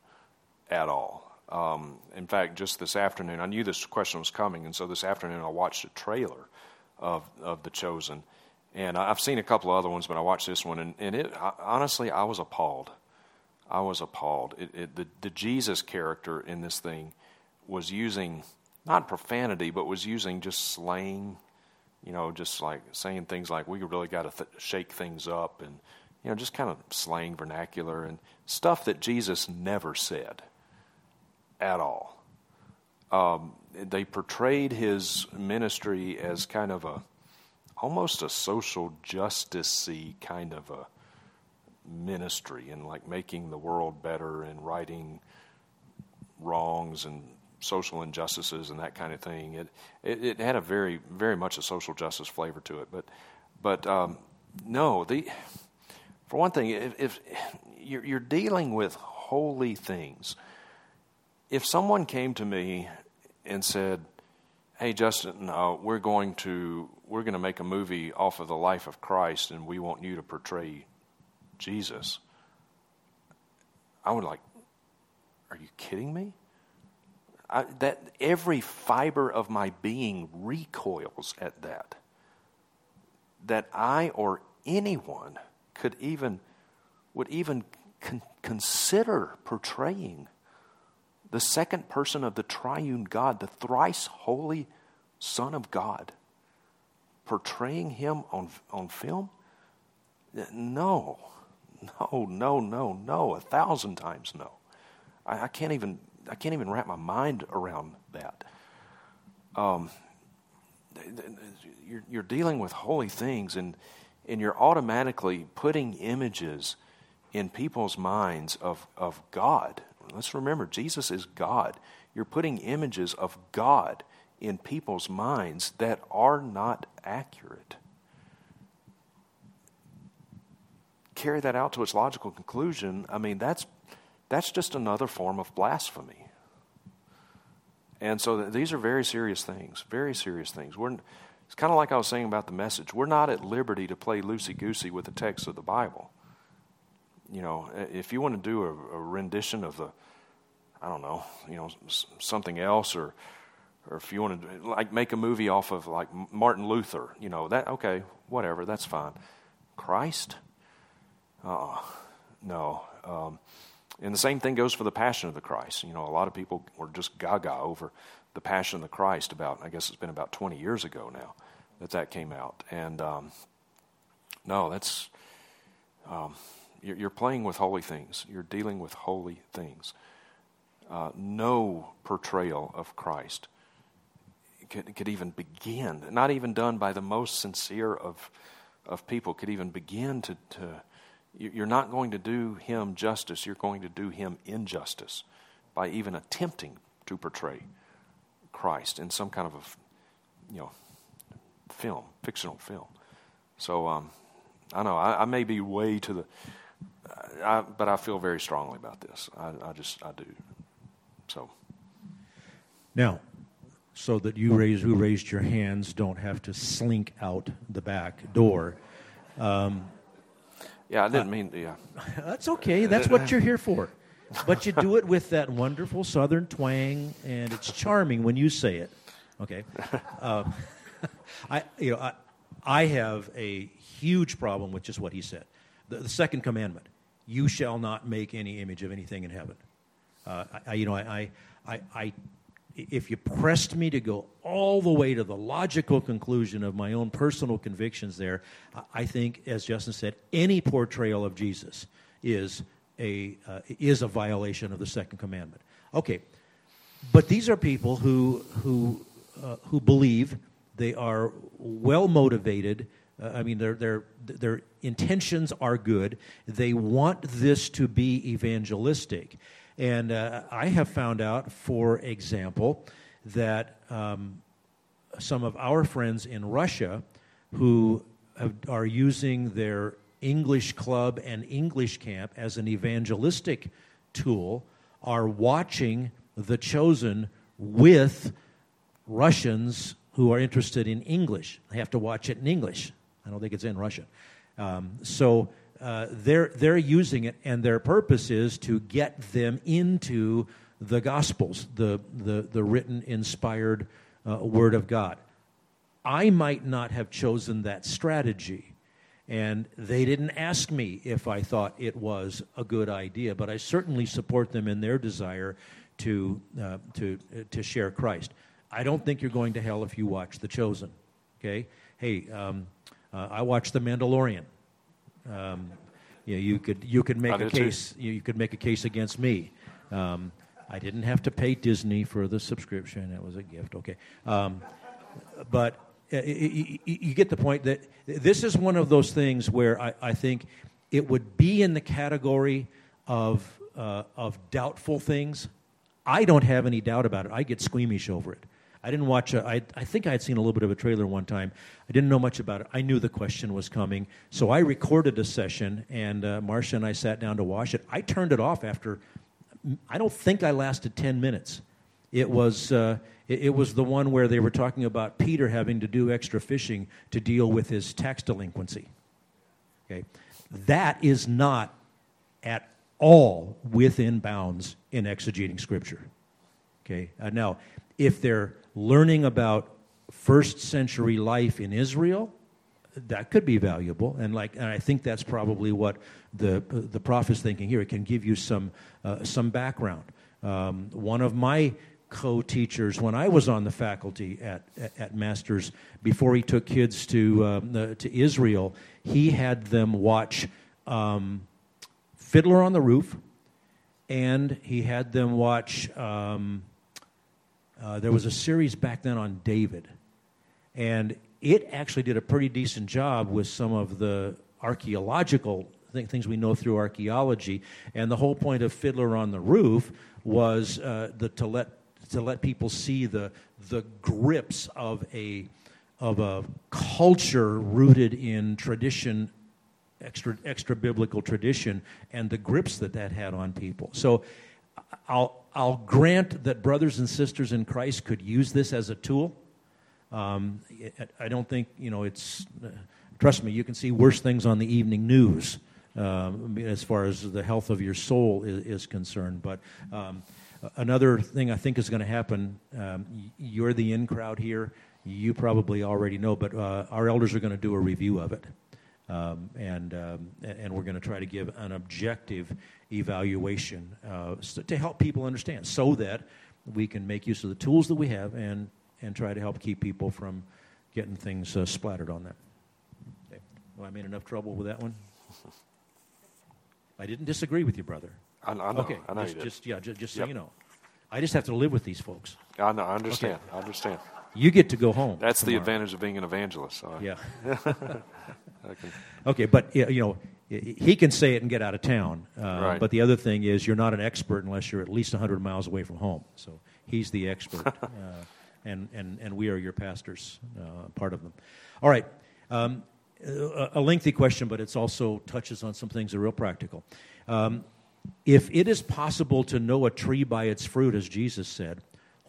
at all. Um, in fact, just this afternoon, I knew this question was coming, and so this afternoon I watched a trailer of, of The Chosen. And I've seen a couple of other ones, but I watched this one, and, and it honestly, I was appalled. I was appalled. It, it, the, the Jesus character in this thing was using not profanity, but was using just slang, you know, just like saying things like, we really got to th- shake things up, and, you know, just kind of slang vernacular and stuff that Jesus never said at all. Um, they portrayed his ministry as kind of a almost a social justice kind of a ministry and like making the world better and righting wrongs and social injustices and that kind of thing. It, it, it had a very very much a social justice flavor to it, but but um, no, the for one thing, if, if you're, you're dealing with holy things, if someone came to me and said, "Hey, Justin, uh, we're going to we're going to make a movie off of the life of Christ, and we want you to portray Jesus. I would like, are you kidding me? I, that every fiber of my being recoils at that. That I or anyone could even would even con- consider portraying the second person of the triune God, the thrice holy Son of God, portraying him on, on film? No. No, no, no, no, a thousand times no. I, I can't even I can't even wrap my mind around that. Um, you're, you're dealing with holy things, and and you're automatically putting images in people's minds of, of God. Let's remember, Jesus is God. You're putting images of God in people's minds that are not accurate. Carry that out to its logical conclusion. I mean, that's, that's just another form of blasphemy. And so these are very serious things, very serious things. We're, it's kind of like I was saying about the message. We're not at liberty to play loosey goosey with the text of the Bible. You know, if you want to do a, a rendition of the, I don't know, you know, something else, or or if you want to like make a movie off of like Martin Luther, you know, that okay, whatever, that's fine. Christ, uh, no. Um, and the same thing goes for the Passion of the Christ. You know, a lot of people were just gaga over the Passion of the Christ about, I guess it's been about 20 years ago now that that came out. And um, no, that's, um, you're, playing with holy things, you're dealing with holy things. Uh, no portrayal of Christ could, could even begin, not even done by the most sincere of, of people, could even begin to, to you're not going to do him justice, you're going to do him injustice by even attempting to portray Christ in some kind of a, you know, film, fictional film. So um, I know I, I, may be way to the, I, but I feel very strongly about this. I, I just I do. So now, so that you raise who raised your hands don't have to slink out the back door. Um, yeah, I didn't uh, mean to. Yeah. That's okay. That's what you're here for but you do it with that wonderful southern twang, and it's charming when you say it. Okay, uh, I you know I, I have a huge problem with just what he said. The, the second commandment: "You shall not make any image of anything in heaven." Uh, I, you know, I, I, I, if you pressed me to go all the way to the logical conclusion of my own personal convictions, there, I think, as Justin said, any portrayal of Jesus is a, uh, is a violation of the second commandment. Okay, but these are people who, who, uh, who believe they are well motivated. Uh, I mean, their, their, their intentions are good. They want this to be evangelistic. And uh, I have found out, for example, that um, some of our friends in Russia who have, are using their English Club and English Camp as an evangelistic tool are watching The Chosen with Russians who are interested in English. They have to watch it in English. I don't think it's in Russian. Um, so uh, they're, they're using it, and their purpose is to get them into the Gospels, the, the, the written, inspired uh, Word of God. I might not have chosen that strategy and they didn't ask me if I thought it was a good idea, but I certainly support them in their desire to, uh, to, uh, to share Christ. I don't think you're going to hell if you watch The Chosen. Okay? Hey, um, uh, I watched The Mandalorian. Um, you, know, you could you could make a case you, you, could make a case against me. Um, I didn't have to pay Disney for the subscription; it was a gift. Okay, um, but uh, you, you, get the point that this is one of those things where I, I think it would be in the category of, uh, of doubtful things. I don't have any doubt about it. I get squeamish over it. I didn't watch. I think I had seen a little bit of a trailer one time. I didn't know much about it. I knew the question was coming, so I recorded a session, and uh, Marcia and I sat down to watch it. I turned it off after. I don't think I lasted ten minutes. It was. Uh, it, it was the one where they were talking about Peter having to do extra fishing to deal with his tax delinquency. Okay? That is not at all within bounds in exegeting Scripture. Okay? Uh, now, if they're learning about first century life in Israel, that could be valuable, and like, and I think that's probably what the the prophet's thinking here. It can give you some uh, some background. Um, one of my co-teachers when I was on the faculty at, at, Masters before he took kids to um, the, to Israel. He had them watch um, Fiddler on the Roof and he had them watch. Uh, there was a series back then on David, and it actually did a pretty decent job with some of the archaeological th- things we know through archaeology. And the whole point of Fiddler on the Roof was uh, the, to let to let people see the the grips of a of a culture rooted in tradition extra extra biblical tradition and the grips that that had on people so i'll i'll grant that brothers and sisters in christ could use this as a tool. Um, i don't think you know it's uh, trust me you can see worse things on the evening news um, as far as the health of your soul is, is concerned. But um, another thing i think is going to happen um, you're the in crowd here. You probably already know but uh, our elders are going to do a review of it. Um, and, um, and we're going to try to give an objective evaluation uh, to help people understand so that we can make use of the tools that we have and, and try to help keep people from getting things uh, splattered on them. Okay. Well, I made enough trouble with that one. I didn't disagree with you, brother. I, I know. Okay, I know just, you did. just yeah, just, just Yep. so you know, I just have to live with these folks. I know. I understand. I understand. You get to go home. That's the advantage of being an evangelist. So I- Yeah. I can- Okay, but you know, he can say it and get out of town. Uh, Right. But the other thing is, you're not an expert unless you're at least 100 miles away from home. So he's the expert, uh, and and and we are your pastors, uh, part of them. All right. Um, a, a lengthy question, but it also touches on some things that are real practical. Um, if it is possible to know a tree by its fruit, as Jesus said,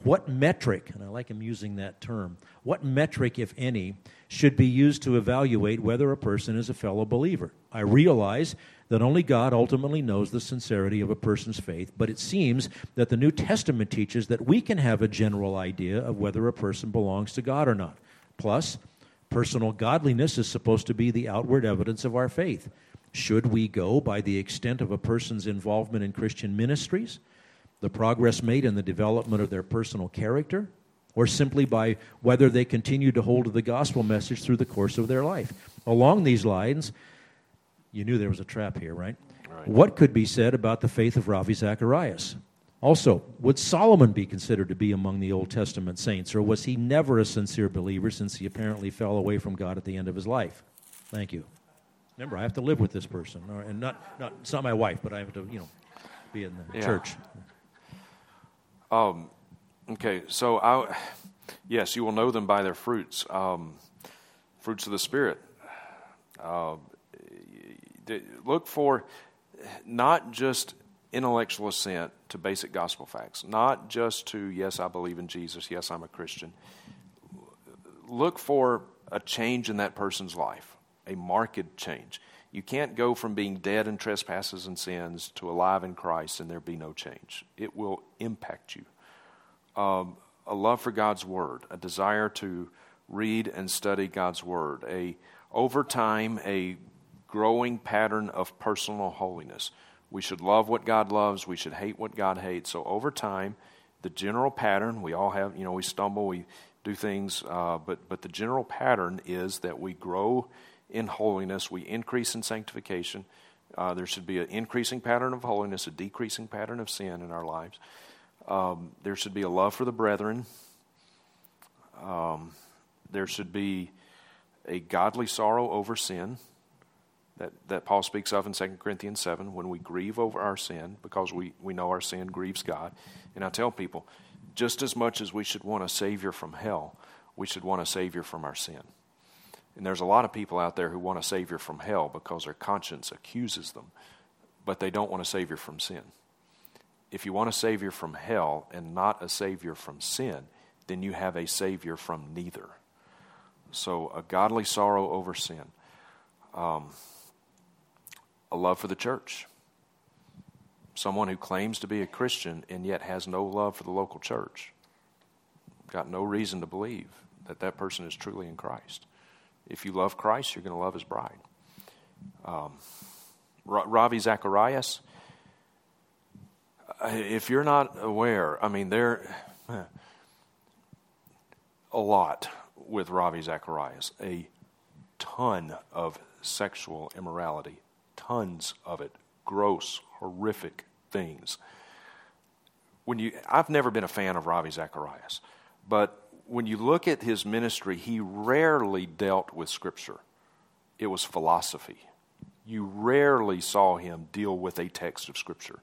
what metric, and I like him using that term, what metric, if any, should be used to evaluate whether a person is a fellow believer? I realize that only God ultimately knows the sincerity of a person's faith, but it seems that the New Testament teaches that we can have a general idea of whether a person belongs to God or not. Plus, personal godliness is supposed to be the outward evidence of our faith. Should we go by the extent of a person's involvement in Christian ministries? the progress made in the development of their personal character, or simply by whether they continue to hold to the gospel message through the course of their life. Along these lines, you knew there was a trap here, right? Right. What could be said about the faith of Ravi Zacharias? Also, would Solomon be considered to be among the Old Testament saints, or was he never a sincere believer since he apparently fell away from God at the end of his life? Thank you. Remember, I have to live with this person, or- and not, not it's not my wife, but I have to, you know, be in the Yeah. church. Um, okay, so I, yes, you will know them by their fruits. Um, fruits of the Spirit. Uh, d- look for not just intellectual assent to basic gospel facts, not just to, yes, I believe in Jesus, yes, I'm a Christian. Look for a change in that person's life, a marked change. You can't go from being dead in trespasses and sins to alive in Christ and there be no change. It will impact you. Um, a love for God's Word, a desire to read and study God's Word, a over time a growing pattern of personal holiness. We should love what God loves. We should hate what God hates. So over time, the general pattern we all have. You know, we stumble, we do things, uh, but but the general pattern is that we grow in holiness. We increase in sanctification. Uh, there should be an increasing pattern of holiness, a decreasing pattern of sin in our lives. Um, there should be a love for the brethren. Um, there should be a godly sorrow over sin that, that Paul speaks of in 2 Corinthians 7 when we grieve over our sin because we, we know our sin grieves God. And I tell people, just as much as we should want a Savior from hell, we should want a Savior from our sin. And there's a lot of people out there who want a Savior from hell because their conscience accuses them, but they don't want a Savior from sin. If you want a Savior from hell and not a Savior from sin, then you have a Savior from neither. So, a godly sorrow over sin, um, a love for the church. Someone who claims to be a Christian and yet has no love for the local church. Got no reason to believe that that person is truly in Christ. If you love Christ, you're going to love his bride. Um, Ravi Zacharias, uh, if you're not aware, I mean, there a lot with Ravi Zacharias, a ton of sexual immorality, tons of it, gross, horrific things. When you, I've never been a fan of Ravi Zacharias, but when you look at his ministry, he rarely dealt with Scripture. It was philosophy. You rarely saw him deal with a text of Scripture.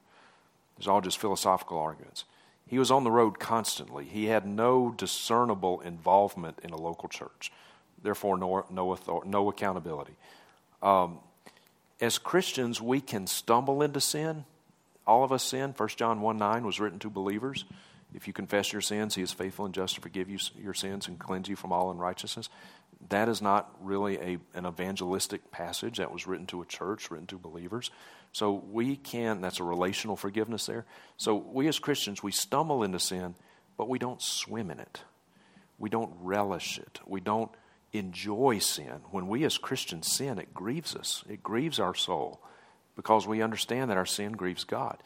It was all just philosophical arguments. He was on the road constantly. He had no discernible involvement in a local church, therefore, no, no, no accountability. Um, as Christians, we can stumble into sin. All of us sin. 1 John 1 9 was written to believers. If you confess your sins, he is faithful and just to forgive you your sins and cleanse you from all unrighteousness. That is not really a, an evangelistic passage. That was written to a church, written to believers. So we can, that's a relational forgiveness there. So we as Christians, we stumble into sin, but we don't swim in it. We don't relish it. We don't enjoy sin. When we as Christians sin, it grieves us, it grieves our soul because we understand that our sin grieves God.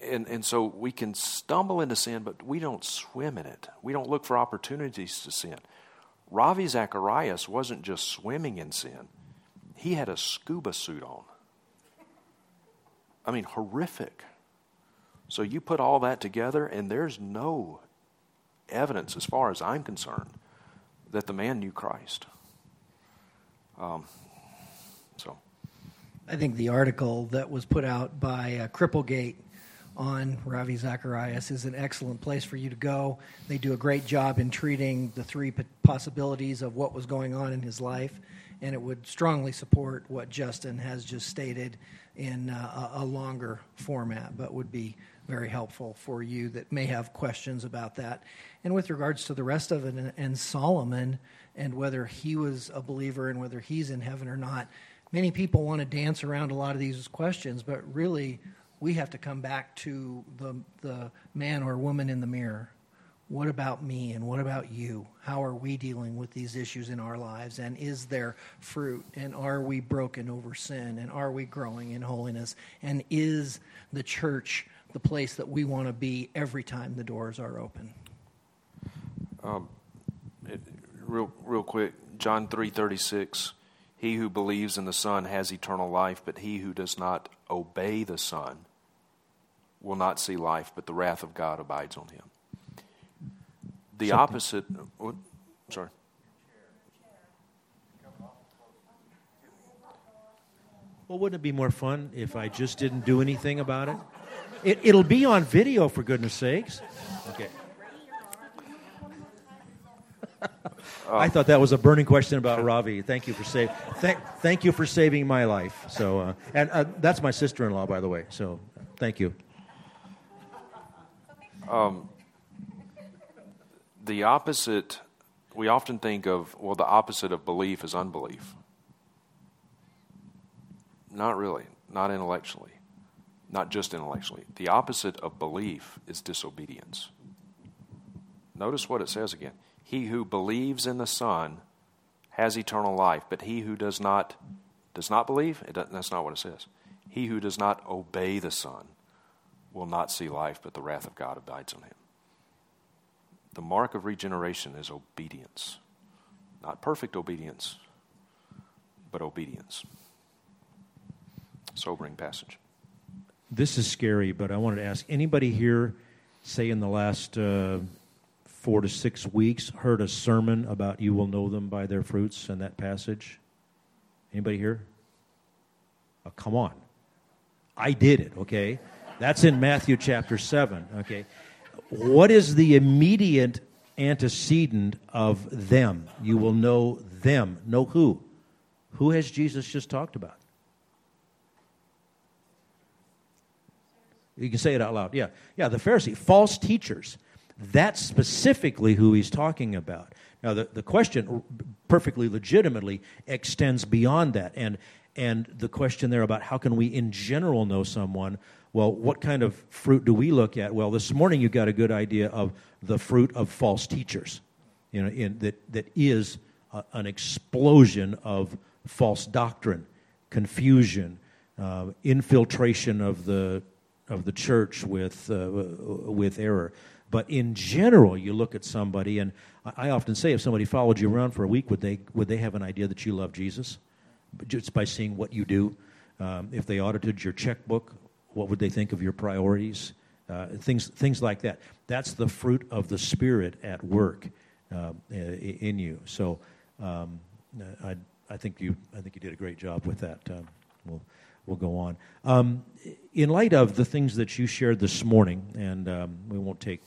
And, and so we can stumble into sin, but we don't swim in it. We don't look for opportunities to sin. Ravi Zacharias wasn't just swimming in sin, he had a scuba suit on. I mean, horrific. So you put all that together, and there's no evidence, as far as I'm concerned, that the man knew Christ. Um, so. I think the article that was put out by uh, Cripplegate on Ravi Zacharias is an excellent place for you to go. They do a great job in treating the three possibilities of what was going on in his life, and it would strongly support what Justin has just stated in uh, a longer format, but would be very helpful for you that may have questions about that. And with regards to the rest of it, and Solomon, and whether he was a believer and whether he's in heaven or not, many people want to dance around a lot of these questions, but really we have to come back to the, the man or woman in the mirror. What about me and what about you? How are we dealing with these issues in our lives? And is there fruit? And are we broken over sin? And are we growing in holiness? And is the church the place that we want to be every time the doors are open? Um, it, real, real quick, John three thirty six. He who believes in the Son has eternal life, but he who does not obey the Son will not see life, but the wrath of God abides on him. The Something. opposite. What, sorry. Well, wouldn't it be more fun if I just didn't do anything about it? It it'll be on video, for goodness sakes. Okay. I thought that was a burning question about Ravi. Thank you for saving. Thank, thank you for saving my life. So, uh, and uh, that's my sister-in-law, by the way. So, thank you. Um, the opposite, we often think of, well, the opposite of belief is unbelief. Not really, not intellectually, not just intellectually. The opposite of belief is disobedience. Notice what it says again. He who believes in the Son has eternal life, but he who does not does not believe, that's not what it says. He who does not obey the Son will not see life, but the wrath of God abides on him. The mark of regeneration is obedience. Not perfect obedience, but obedience. Sobering passage. This is scary, but I wanted to ask anybody here, say in the last uh, four to six weeks, heard a sermon about you will know them by their fruits and that passage? Anybody here? Oh, come on. I did it, okay? That's in Matthew chapter 7. Okay. What is the immediate antecedent of them? You will know them. Know who? Who has Jesus just talked about? You can say it out loud. Yeah. Yeah, the Pharisee. False teachers. That's specifically who he's talking about. Now, the, the question, perfectly legitimately, extends beyond that. And, and the question there about how can we, in general, know someone well, what kind of fruit do we look at? Well, this morning you got a good idea of the fruit of false teachers, you know, in, that, that is a, an explosion of false doctrine, confusion, uh, infiltration of the, of the church with, uh, with error. But in general, you look at somebody, and I often say, if somebody followed you around for a week, would they, would they have an idea that you love Jesus? Just by seeing what you do. Um, if they audited your checkbook, what would they think of your priorities? Uh, things, things like that. That's the fruit of the Spirit at work uh, in you. So um, I, I, think you, I think you did a great job with that. Um, we'll, we'll go on. Um, in light of the things that you shared this morning, and um, we won't take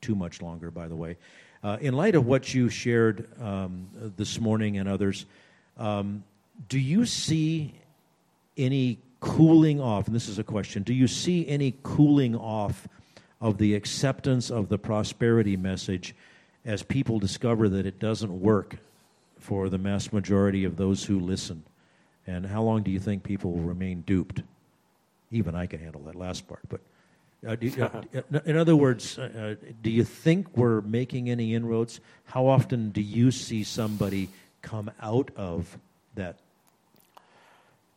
too much longer, by the way. Uh, in light of what you shared um, this morning and others, um, do you see any cooling off? And this is a question do you see any cooling off of the acceptance of the prosperity message as people discover that it doesn't work for the mass majority of those who listen? And how long do you think people will remain duped? Even I can handle that last part, but. Uh, you, uh, in other words, uh, uh, do you think we're making any inroads? How often do you see somebody come out of that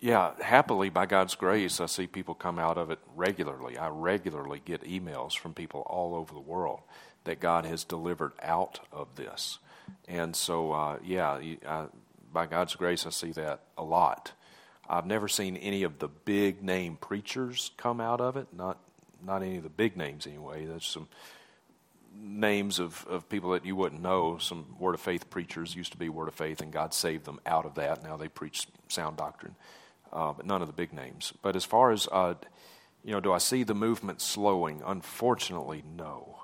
yeah, happily, by God's grace, I see people come out of it regularly. I regularly get emails from people all over the world that God has delivered out of this. And so, uh, yeah, I, by God's grace, I see that a lot. I've never seen any of the big name preachers come out of it, not, not any of the big names anyway. There's some names of, of people that you wouldn't know. Some Word of Faith preachers used to be Word of Faith, and God saved them out of that. Now they preach sound doctrine uh, but none of the big names. But as far as, uh, you know, do I see the movement slowing? Unfortunately, no.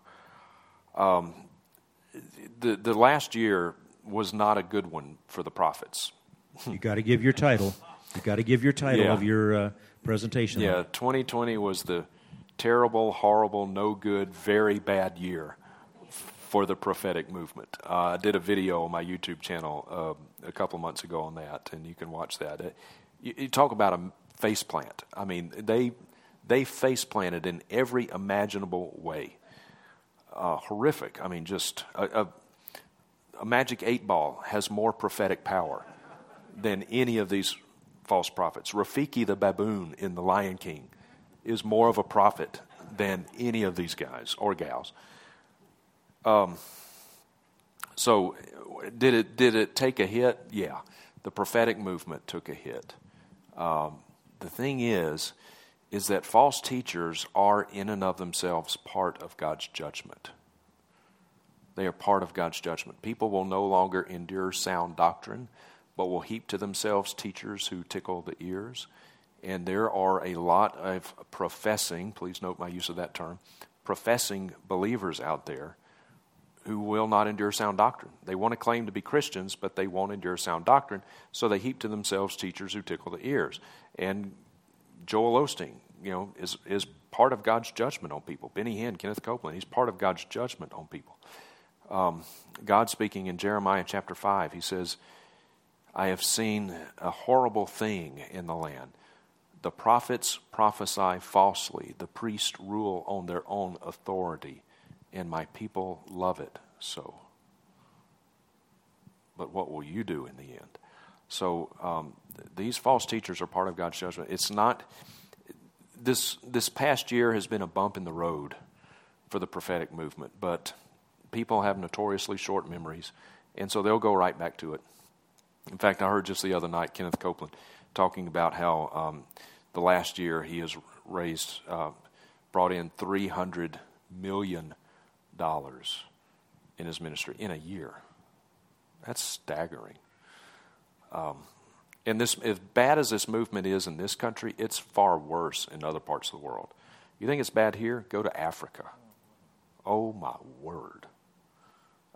Um, the, the last year was not a good one for the prophets. you got to give your title. You got to give your title yeah. of your uh, presentation. Yeah, 2020 was the terrible, horrible, no good, very bad year for the prophetic movement. Uh, I did a video on my YouTube channel uh, a couple months ago on that, and you can watch that you, you talk about a face plant. I mean, they they face planted in every imaginable way. Uh, horrific. I mean, just a, a, a, magic eight ball has more prophetic power than any of these false prophets. Rafiki the baboon in The Lion King is more of a prophet than any of these guys or gals. Um, so, did it did it take a hit? Yeah, the prophetic movement took a hit. Um, the thing is, is that false teachers are in and of themselves part of God's judgment. They are part of God's judgment. People will no longer endure sound doctrine, but will heap to themselves teachers who tickle the ears. And there are a lot of professing, please note my use of that term, professing believers out there who will not endure sound doctrine. They want to claim to be Christians, but they won't endure sound doctrine, so they heap to themselves teachers who tickle the ears. And Joel Osteen, you know, is, is part of God's judgment on people. Benny Hinn, Kenneth Copeland, he's part of God's judgment on people. Um, God speaking in Jeremiah chapter 5, he says, I have seen a horrible thing in the land. The prophets prophesy falsely, the priests rule on their own authority and my people love it so. But what will you do in the end? So um, th- these false teachers are part of God's judgment. It's not this this past year has been a bump in the road for the prophetic movement, but people have notoriously short memories, and so they'll go right back to it. In fact, I heard just the other night Kenneth Copeland talking about how um, the last year he has raised, uh, brought in three hundred million dollars in his ministry in a year. That's staggering. Um, and this, as bad as this movement is in this country, it's far worse in other parts of the world. You think it's bad here? Go to Africa. Oh my word.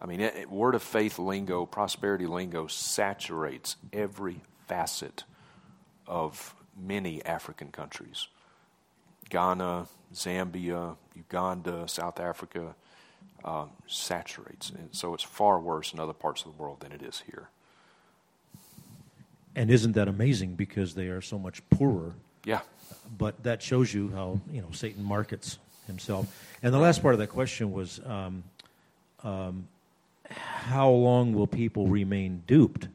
I mean, it, it, word of faith lingo, prosperity lingo saturates every facet of many African countries Ghana, Zambia, Uganda, South Africa, um, saturates. And so it's far worse in other parts of the world than it is here. And isn't that amazing because they are so much poorer? Yeah. But that shows you how you know Satan markets himself. And the last part of that question was, um, um, how long will people remain duped?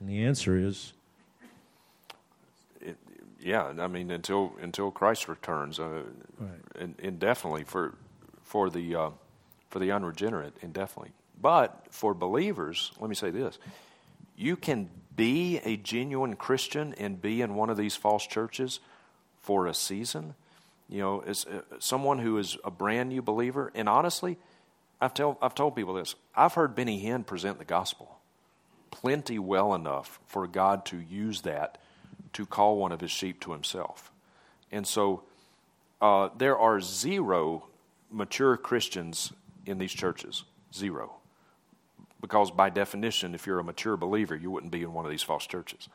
And the answer is, it, yeah. I mean, until until Christ returns, uh, right. indefinitely for for the uh, for the unregenerate, indefinitely. But for believers, let me say this you can be a genuine Christian and be in one of these false churches for a season, You know, as uh, someone who is a brand new believer, and honestly, I've, tell, I've told people this. I've heard Benny Hinn present the gospel plenty well enough for God to use that to call one of his sheep to himself. And so uh, there are zero mature Christians in these churches. Zero. Because by definition, if you're a mature believer, you wouldn't be in one of these false churches.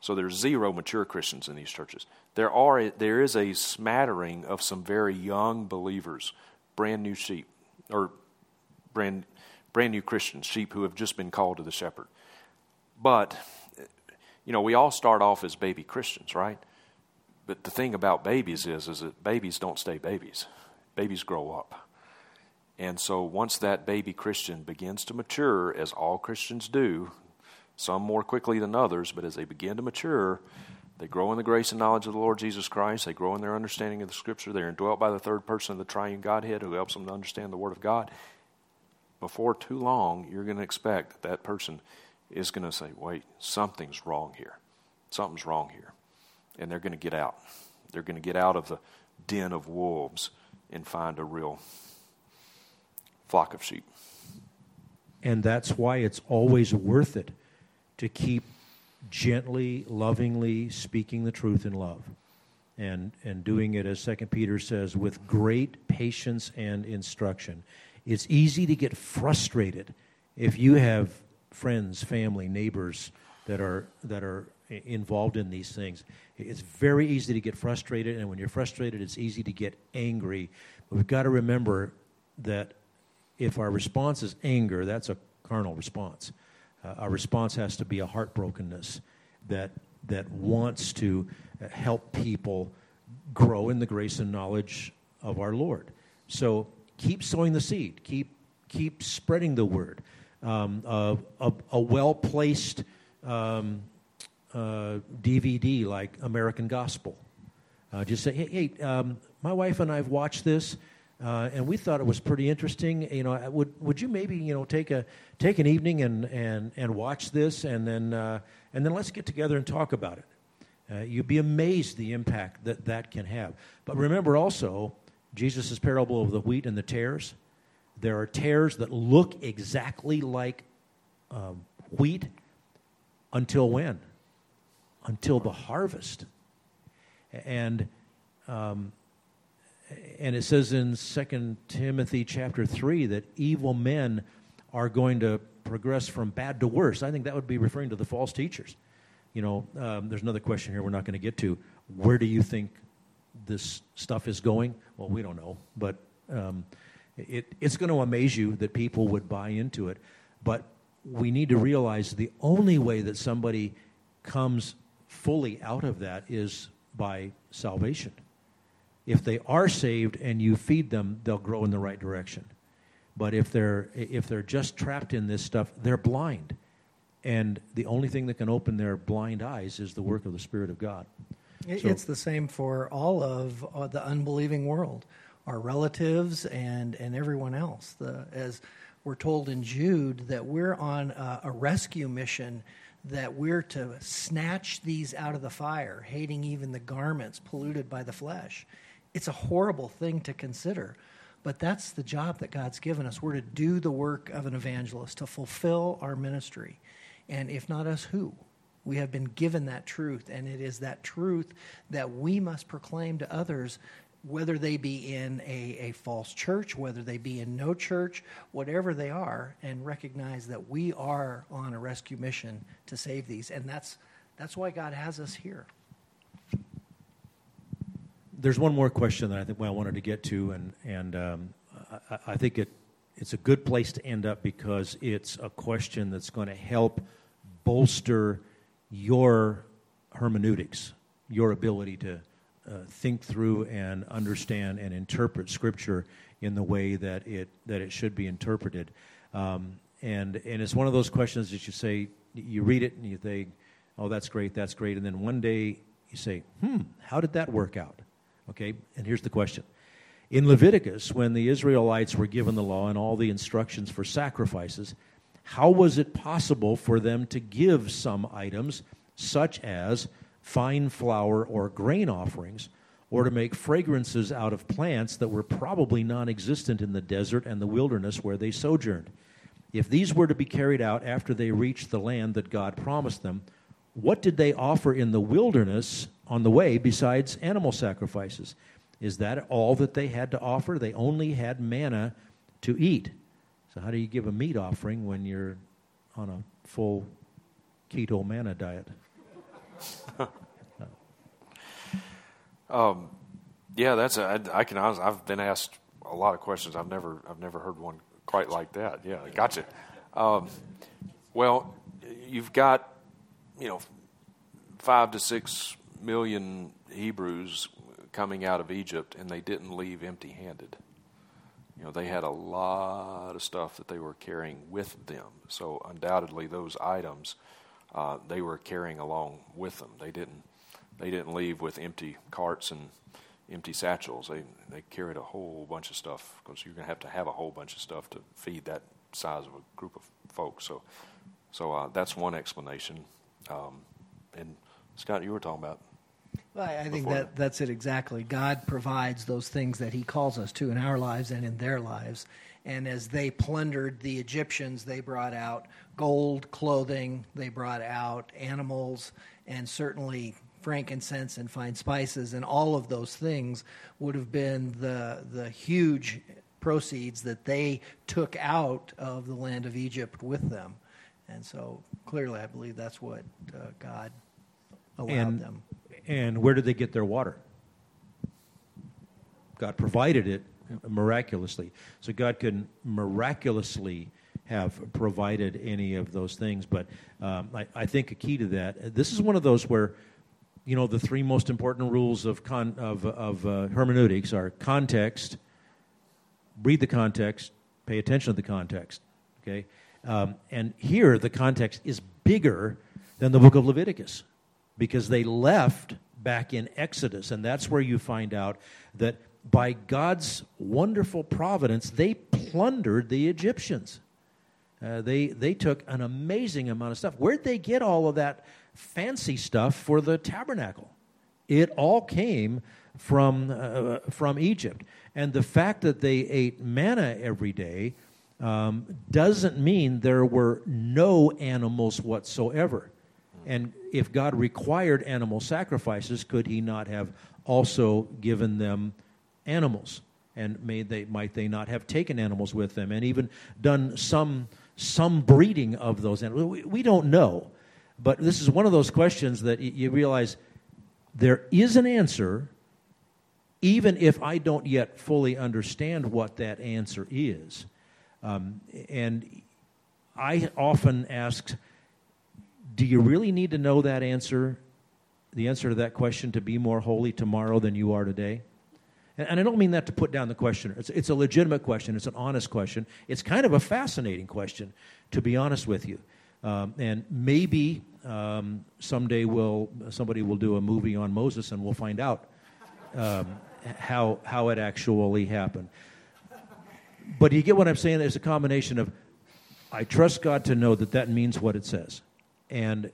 So there's zero mature Christians in these churches. There are there is a smattering of some very young believers, brand new sheep, or brand brand new Christians, sheep who have just been called to the shepherd. But you know, we all start off as baby Christians, right? But the thing about babies is is that babies don't stay babies. Babies grow up. And so once that baby Christian begins to mature, as all Christians do, some more quickly than others, but as they begin to mature, they grow in the grace and knowledge of the Lord Jesus Christ. They grow in their understanding of the Scripture. They're indwelt by the third person of the triune Godhead who helps them to understand the Word of God. Before too long, you're going to expect that that person is going to say, wait, something's wrong here. Something's wrong here. And they're going to get out. They're going to get out of the den of wolves and find a real flock of sheep. And that's why it's always worth it to keep gently, lovingly speaking the truth in love. And, and doing it, as Second Peter says, with great patience and instruction. It's easy to get frustrated if you have friends, family, neighbors that are, that are involved in these things. It's very easy to get frustrated, and when you're frustrated, it's easy to get angry. But we've got to remember that if our response is anger, that's a carnal response. Uh, our response has to be a heartbrokenness that, that wants to help people grow in the grace and knowledge of our Lord. So keep sowing the seed, keep, keep spreading the word. Um, a, a well placed um, uh, DVD like American Gospel. Uh, just say, hey, hey um, my wife and I have watched this. Uh, and we thought it was pretty interesting. You know, would would you maybe you know take a take an evening and and and watch this, and then uh, and then let's get together and talk about it. Uh, you'd be amazed the impact that that can have. But remember also Jesus' parable of the wheat and the tares. There are tares that look exactly like um, wheat until when? Until the harvest. And um, and it says in Second Timothy chapter 3 that evil men are going to progress from bad to worse. I think that would be referring to the false teachers. You know, um, there's another question here we're not going to get to. Where do you think this stuff is going? Well, we don't know, but um, it, it's going to amaze you that people would buy into it. But we need to realize the only way that somebody comes fully out of that is by salvation if they are saved and you feed them, they'll grow in the right direction. But if they're if they're just trapped in this stuff, they're blind. And the only thing that can open their blind eyes is the work of the Spirit of God. So, it's the same for all of uh, the unbelieving world, our relatives and and everyone else. The, as we're told in Jude that we're on a, a rescue mission that we're to snatch these out of the fire, hating even the garments polluted by the flesh it's a horrible thing to consider. But that's the job that God's given us. We're to do the work of an evangelist, to fulfill our ministry. And if not us, who? We have been given that truth, and it is that truth that we must proclaim to others, whether they be in a, a false church, whether they be in no church, whatever they are, and recognize that we are on a rescue mission to save these. And that's, that's why God has us here there's one more question that I think I wanted to get to, and and um, I, I, think it it's a good place to end up because it's a question that's going to help bolster your hermeneutics, your ability to uh, think through and understand and interpret Scripture in the way that it that it should be interpreted. Um, and and it's one of those questions that you say you read it and you think, oh, that's great, that's great, and then one day you say, hmm, how did that work out? Okay, and here's the question. In Leviticus, when the Israelites were given the law and all the instructions for sacrifices, how was it possible for them to give some items, such as fine flour or grain offerings, or to make fragrances out of plants that were probably non existent in the desert and the wilderness where they sojourned. If these were to be carried out after they reached the land that God promised them, what did they offer in the wilderness on the way besides animal sacrifices? Is that all that they had to offer? They only had manna to eat. How do you give a meat offering when you're on a full keto manna diet? um, yeah, that's a, I, I can. honestly, I've been asked a lot of questions. I've never, I've never heard one quite like that. Yeah, gotcha. Um, well, you've got, you know, five to six million Hebrews coming out of Egypt, and they didn't leave empty handed. You know, they had a lot of stuff that they were carrying with them. So, undoubtedly, those items uh, they were carrying along with them. They didn't, they didn't leave with empty carts and empty satchels. They, they carried a whole bunch of stuff because you're going to have to have a whole bunch of stuff to feed that size of a group of folks. So, so uh, that's one explanation. Um, and Scott, you were talking about. Well, I think that that's it exactly. God provides those things that He calls us to in our lives and in their lives. And as they plundered the Egyptians, they brought out gold, clothing, they brought out animals, and certainly frankincense and fine spices, and all of those things would have been the the huge proceeds that they took out of the land of Egypt with them. And so clearly, I believe that's what uh, God allowed and, them. And where did they get their water? God provided it miraculously. So God could miraculously have provided any of those things. But um, I, I, think a key to that, this is one of those where, you know, the three most important rules of, con, of, of uh, hermeneutics are context, read the context, pay attention to the context. Okay? Um, and here, the context is bigger than the book of Leviticus because they left back in Exodus. And that's where you find out that by God's wonderful providence, they plundered the Egyptians. Uh, they, they took an amazing amount of stuff. Where'd they get all of that fancy stuff for the tabernacle? It all came from, uh, from Egypt. And the fact that they ate manna every day um, doesn't mean there were no animals whatsoever. And if God required animal sacrifices, could He not have also given them animals? And may they, might they not have taken animals with them and even done some some breeding of those animals. We, we don't know. But this is one of those questions that you realize there is an answer, even if I don't yet fully understand what that answer is. Um, and I often ask, do you really need to know that answer, the answer to that question, to be more holy tomorrow than you are today? And, I don't mean that to put down the questioner. It's, it's a legitimate question, it's an honest question. It's kind of a fascinating question, to be honest with you. Um, and maybe um, someday we'll, somebody will do a movie on Moses and we'll find out um, how, how it actually happened. But you get what I'm saying? There's a combination of I trust God to know that that means what it says. And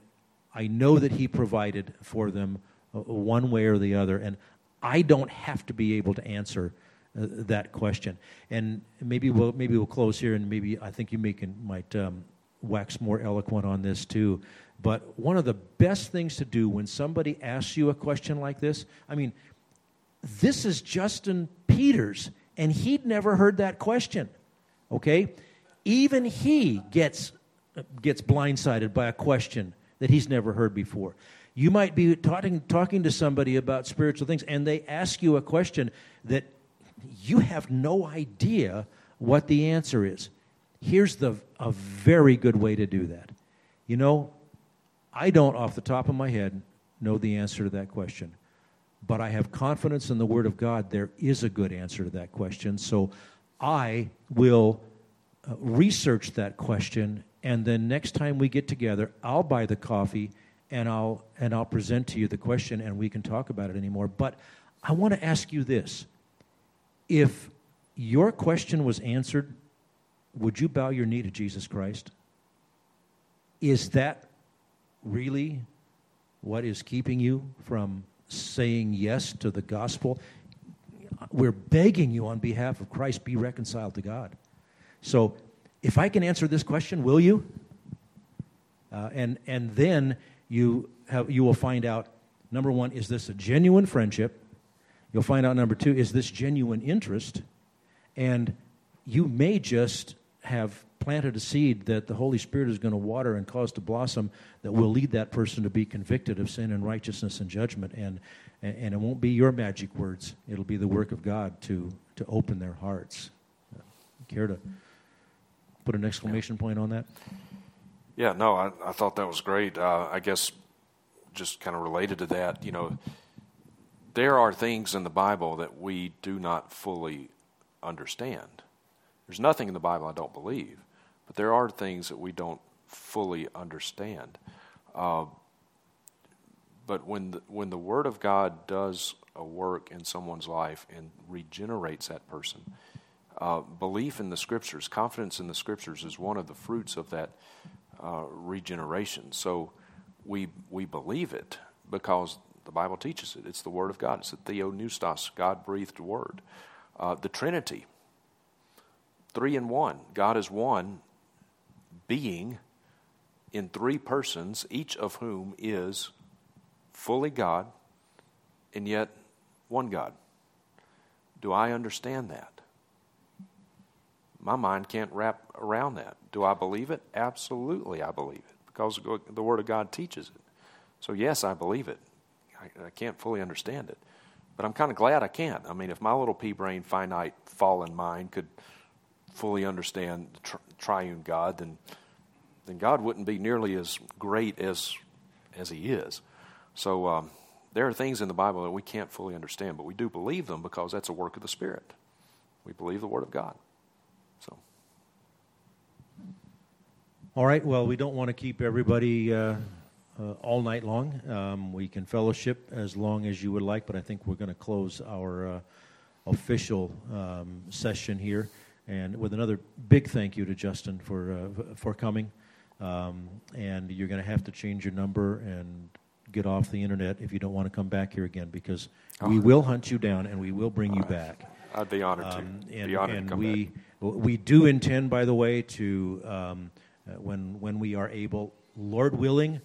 I know that He provided for them uh, one way or the other. And I don't have to be able to answer uh, that question. And maybe we'll maybe we'll close here, and maybe I think you may can, might um, wax more eloquent on this too. But one of the best things to do when somebody asks you a question like this, I mean, this is Justin Peters, and he'd never heard that question. Okay, even he gets gets blindsided by a question that he's never heard before. You might be talking, talking to somebody about spiritual things, and they ask you a question that you have no idea what the answer is. Here's the, a very good way to do that. You know, I don't, off the top of my head, know the answer to that question. But I have confidence in the Word of God. There is a good answer to that question. So I will uh, research that question. And then next time we get together, I'll buy the coffee and I'll and I'll present to you the question and we can talk about it anymore. But I want to ask you this. If your question was answered, would you bow your knee to Jesus Christ? Is that really what is keeping you from saying yes to the gospel, we're begging you on behalf of Christ, be reconciled to God. So, if I can answer this question, will you? Uh, and, and then you, have, you will find out number one, is this a genuine friendship? You'll find out number two, is this genuine interest? And you may just have planted a seed that the Holy Spirit is going to water and cause to blossom that will lead that person to be convicted of sin and righteousness and judgment. And, and it won't be your magic words, it'll be the work of God to, to open their hearts. Care to put an exclamation point on that? Yeah, no, I, I thought that was great. Uh, I guess just kind of related to that, you know, there are things in the Bible that we do not fully understand. There's nothing in the Bible I don't believe, but there are things that we don't fully understand. Uh, but when the, when the Word of God does a work in someone's life and regenerates that person, uh, belief in the Scriptures, confidence in the Scriptures is one of the fruits of that uh, regeneration. So we, we believe it because the Bible teaches it. It's the Word of God. It's the Theopneustos, God breathed Word. Uh, the Trinity, three in one. God is one being in three persons, each of whom is fully God and yet one God. Do I understand that? My mind can't wrap around that. Do I believe it? Absolutely, I believe it because the Word of God teaches it. So, yes, I believe it. I, I can't fully understand it. But I'm kind of glad I can't. I mean, if my little pea brain, finite, fallen mind could fully understand the tri- triune God, then, then God wouldn't be nearly as great as, as He is. So, um, there are things in the Bible that we can't fully understand, but we do believe them because that's a work of the Spirit. We believe the Word of God. So. All right. Well, we don't want to keep everybody uh, uh, all night long. Um, we can fellowship as long as you would like, but I think we're going to close our uh, official um, session here, and with another big thank you to Justin for uh, for coming. Um, and you're going to have to change your number and get off the internet if you don't want to come back here again, because oh. we will hunt you down and we will bring you back. I'd be honored to. Um, and, be honored and to come we back. we do intend, by the way, to um, uh, when when we are able, Lord willing.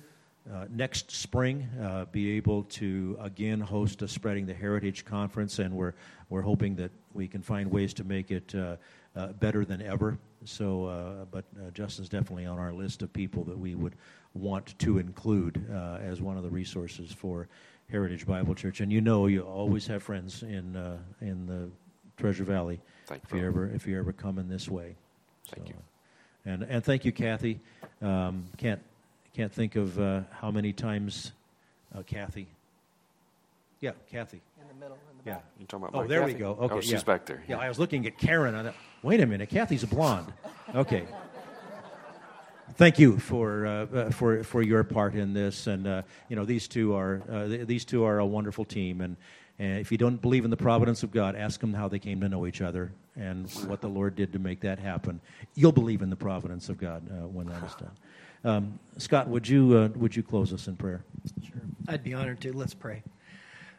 Uh, next spring, uh, be able to again host a Spreading the Heritage conference, and we're we're hoping that we can find ways to make it uh, uh better than ever. So, uh, but Justin's definitely on our list of people that we would want to include as one of the resources for Heritage Bible Church. And you know, you always have friends in in the Treasure Valley. Thank if you ever if you ever come in this way. Thank so, you. And, and thank you, Kathy. Um, can't, can't think of uh, how many times, uh, Kathy. Yeah, Kathy. In the middle. In the yeah. Back. You talking about oh, there Kathy? we go. Okay, oh, she's yeah. back there. Yeah. yeah, I was looking at Karen. I thought, wait a minute, Kathy's a blonde. Okay. Thank you for uh, uh, for for your part in this, and uh, you know these two are uh, these two are a wonderful team, and, and if you don't believe in the providence of God, ask them how they came to know each other, and what the Lord did to make that happen. You'll believe in the providence of God uh, when that is done. Um, Scott, would you uh, would you close us in prayer? Sure, I'd be honored to. Let's pray.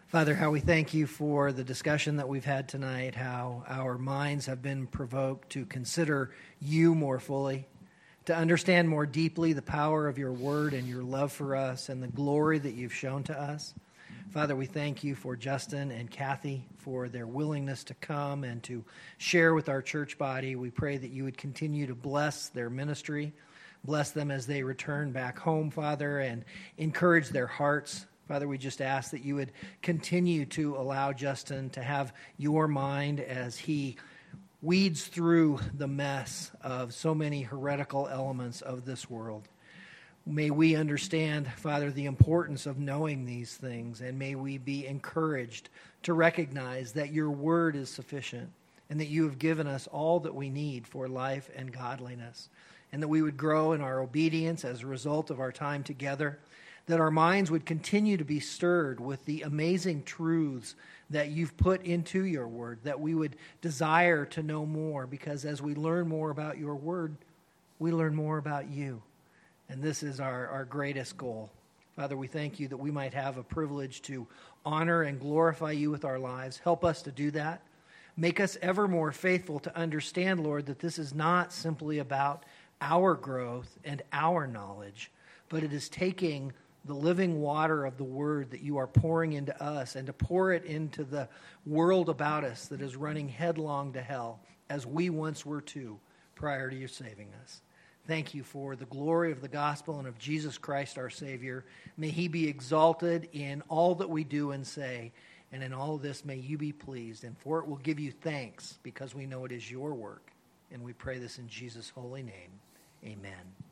Father, how we thank you for the discussion that we've had tonight, how our minds have been provoked to consider you more fully, to understand more deeply the power of your word and your love for us and the glory that you've shown to us. Father, we thank you for Justin and Kathy for their willingness to come and to share with our church body. We pray that you would continue to bless their ministry, bless them as they return back home, Father, and encourage their hearts. Father, we just ask that you would continue to allow Justin to have your mind as he weeds through the mess of so many heretical elements of this world. May we understand, Father, the importance of knowing these things, and may we be encouraged to recognize that your word is sufficient and that you have given us all that we need for life and godliness, and that we would grow in our obedience as a result of our time together, that our minds would continue to be stirred with the amazing truths that you've put into your word, that we would desire to know more, because as we learn more about your word, we learn more about you. And this is our, our greatest goal. Father, we thank you that we might have a privilege to honor and glorify you with our lives. Help us to do that. Make us ever more faithful to understand, Lord, that this is not simply about our growth and our knowledge, but it is taking the living water of the word that you are pouring into us and to pour it into the world about us that is running headlong to hell, as we once were too prior to your saving us. Thank you for the glory of the gospel and of Jesus Christ our Savior. May he be exalted in all that we do and say, and in all this may you be pleased. And for it we'll give you thanks because we know it is your work. And we pray this in Jesus' holy name. Amen.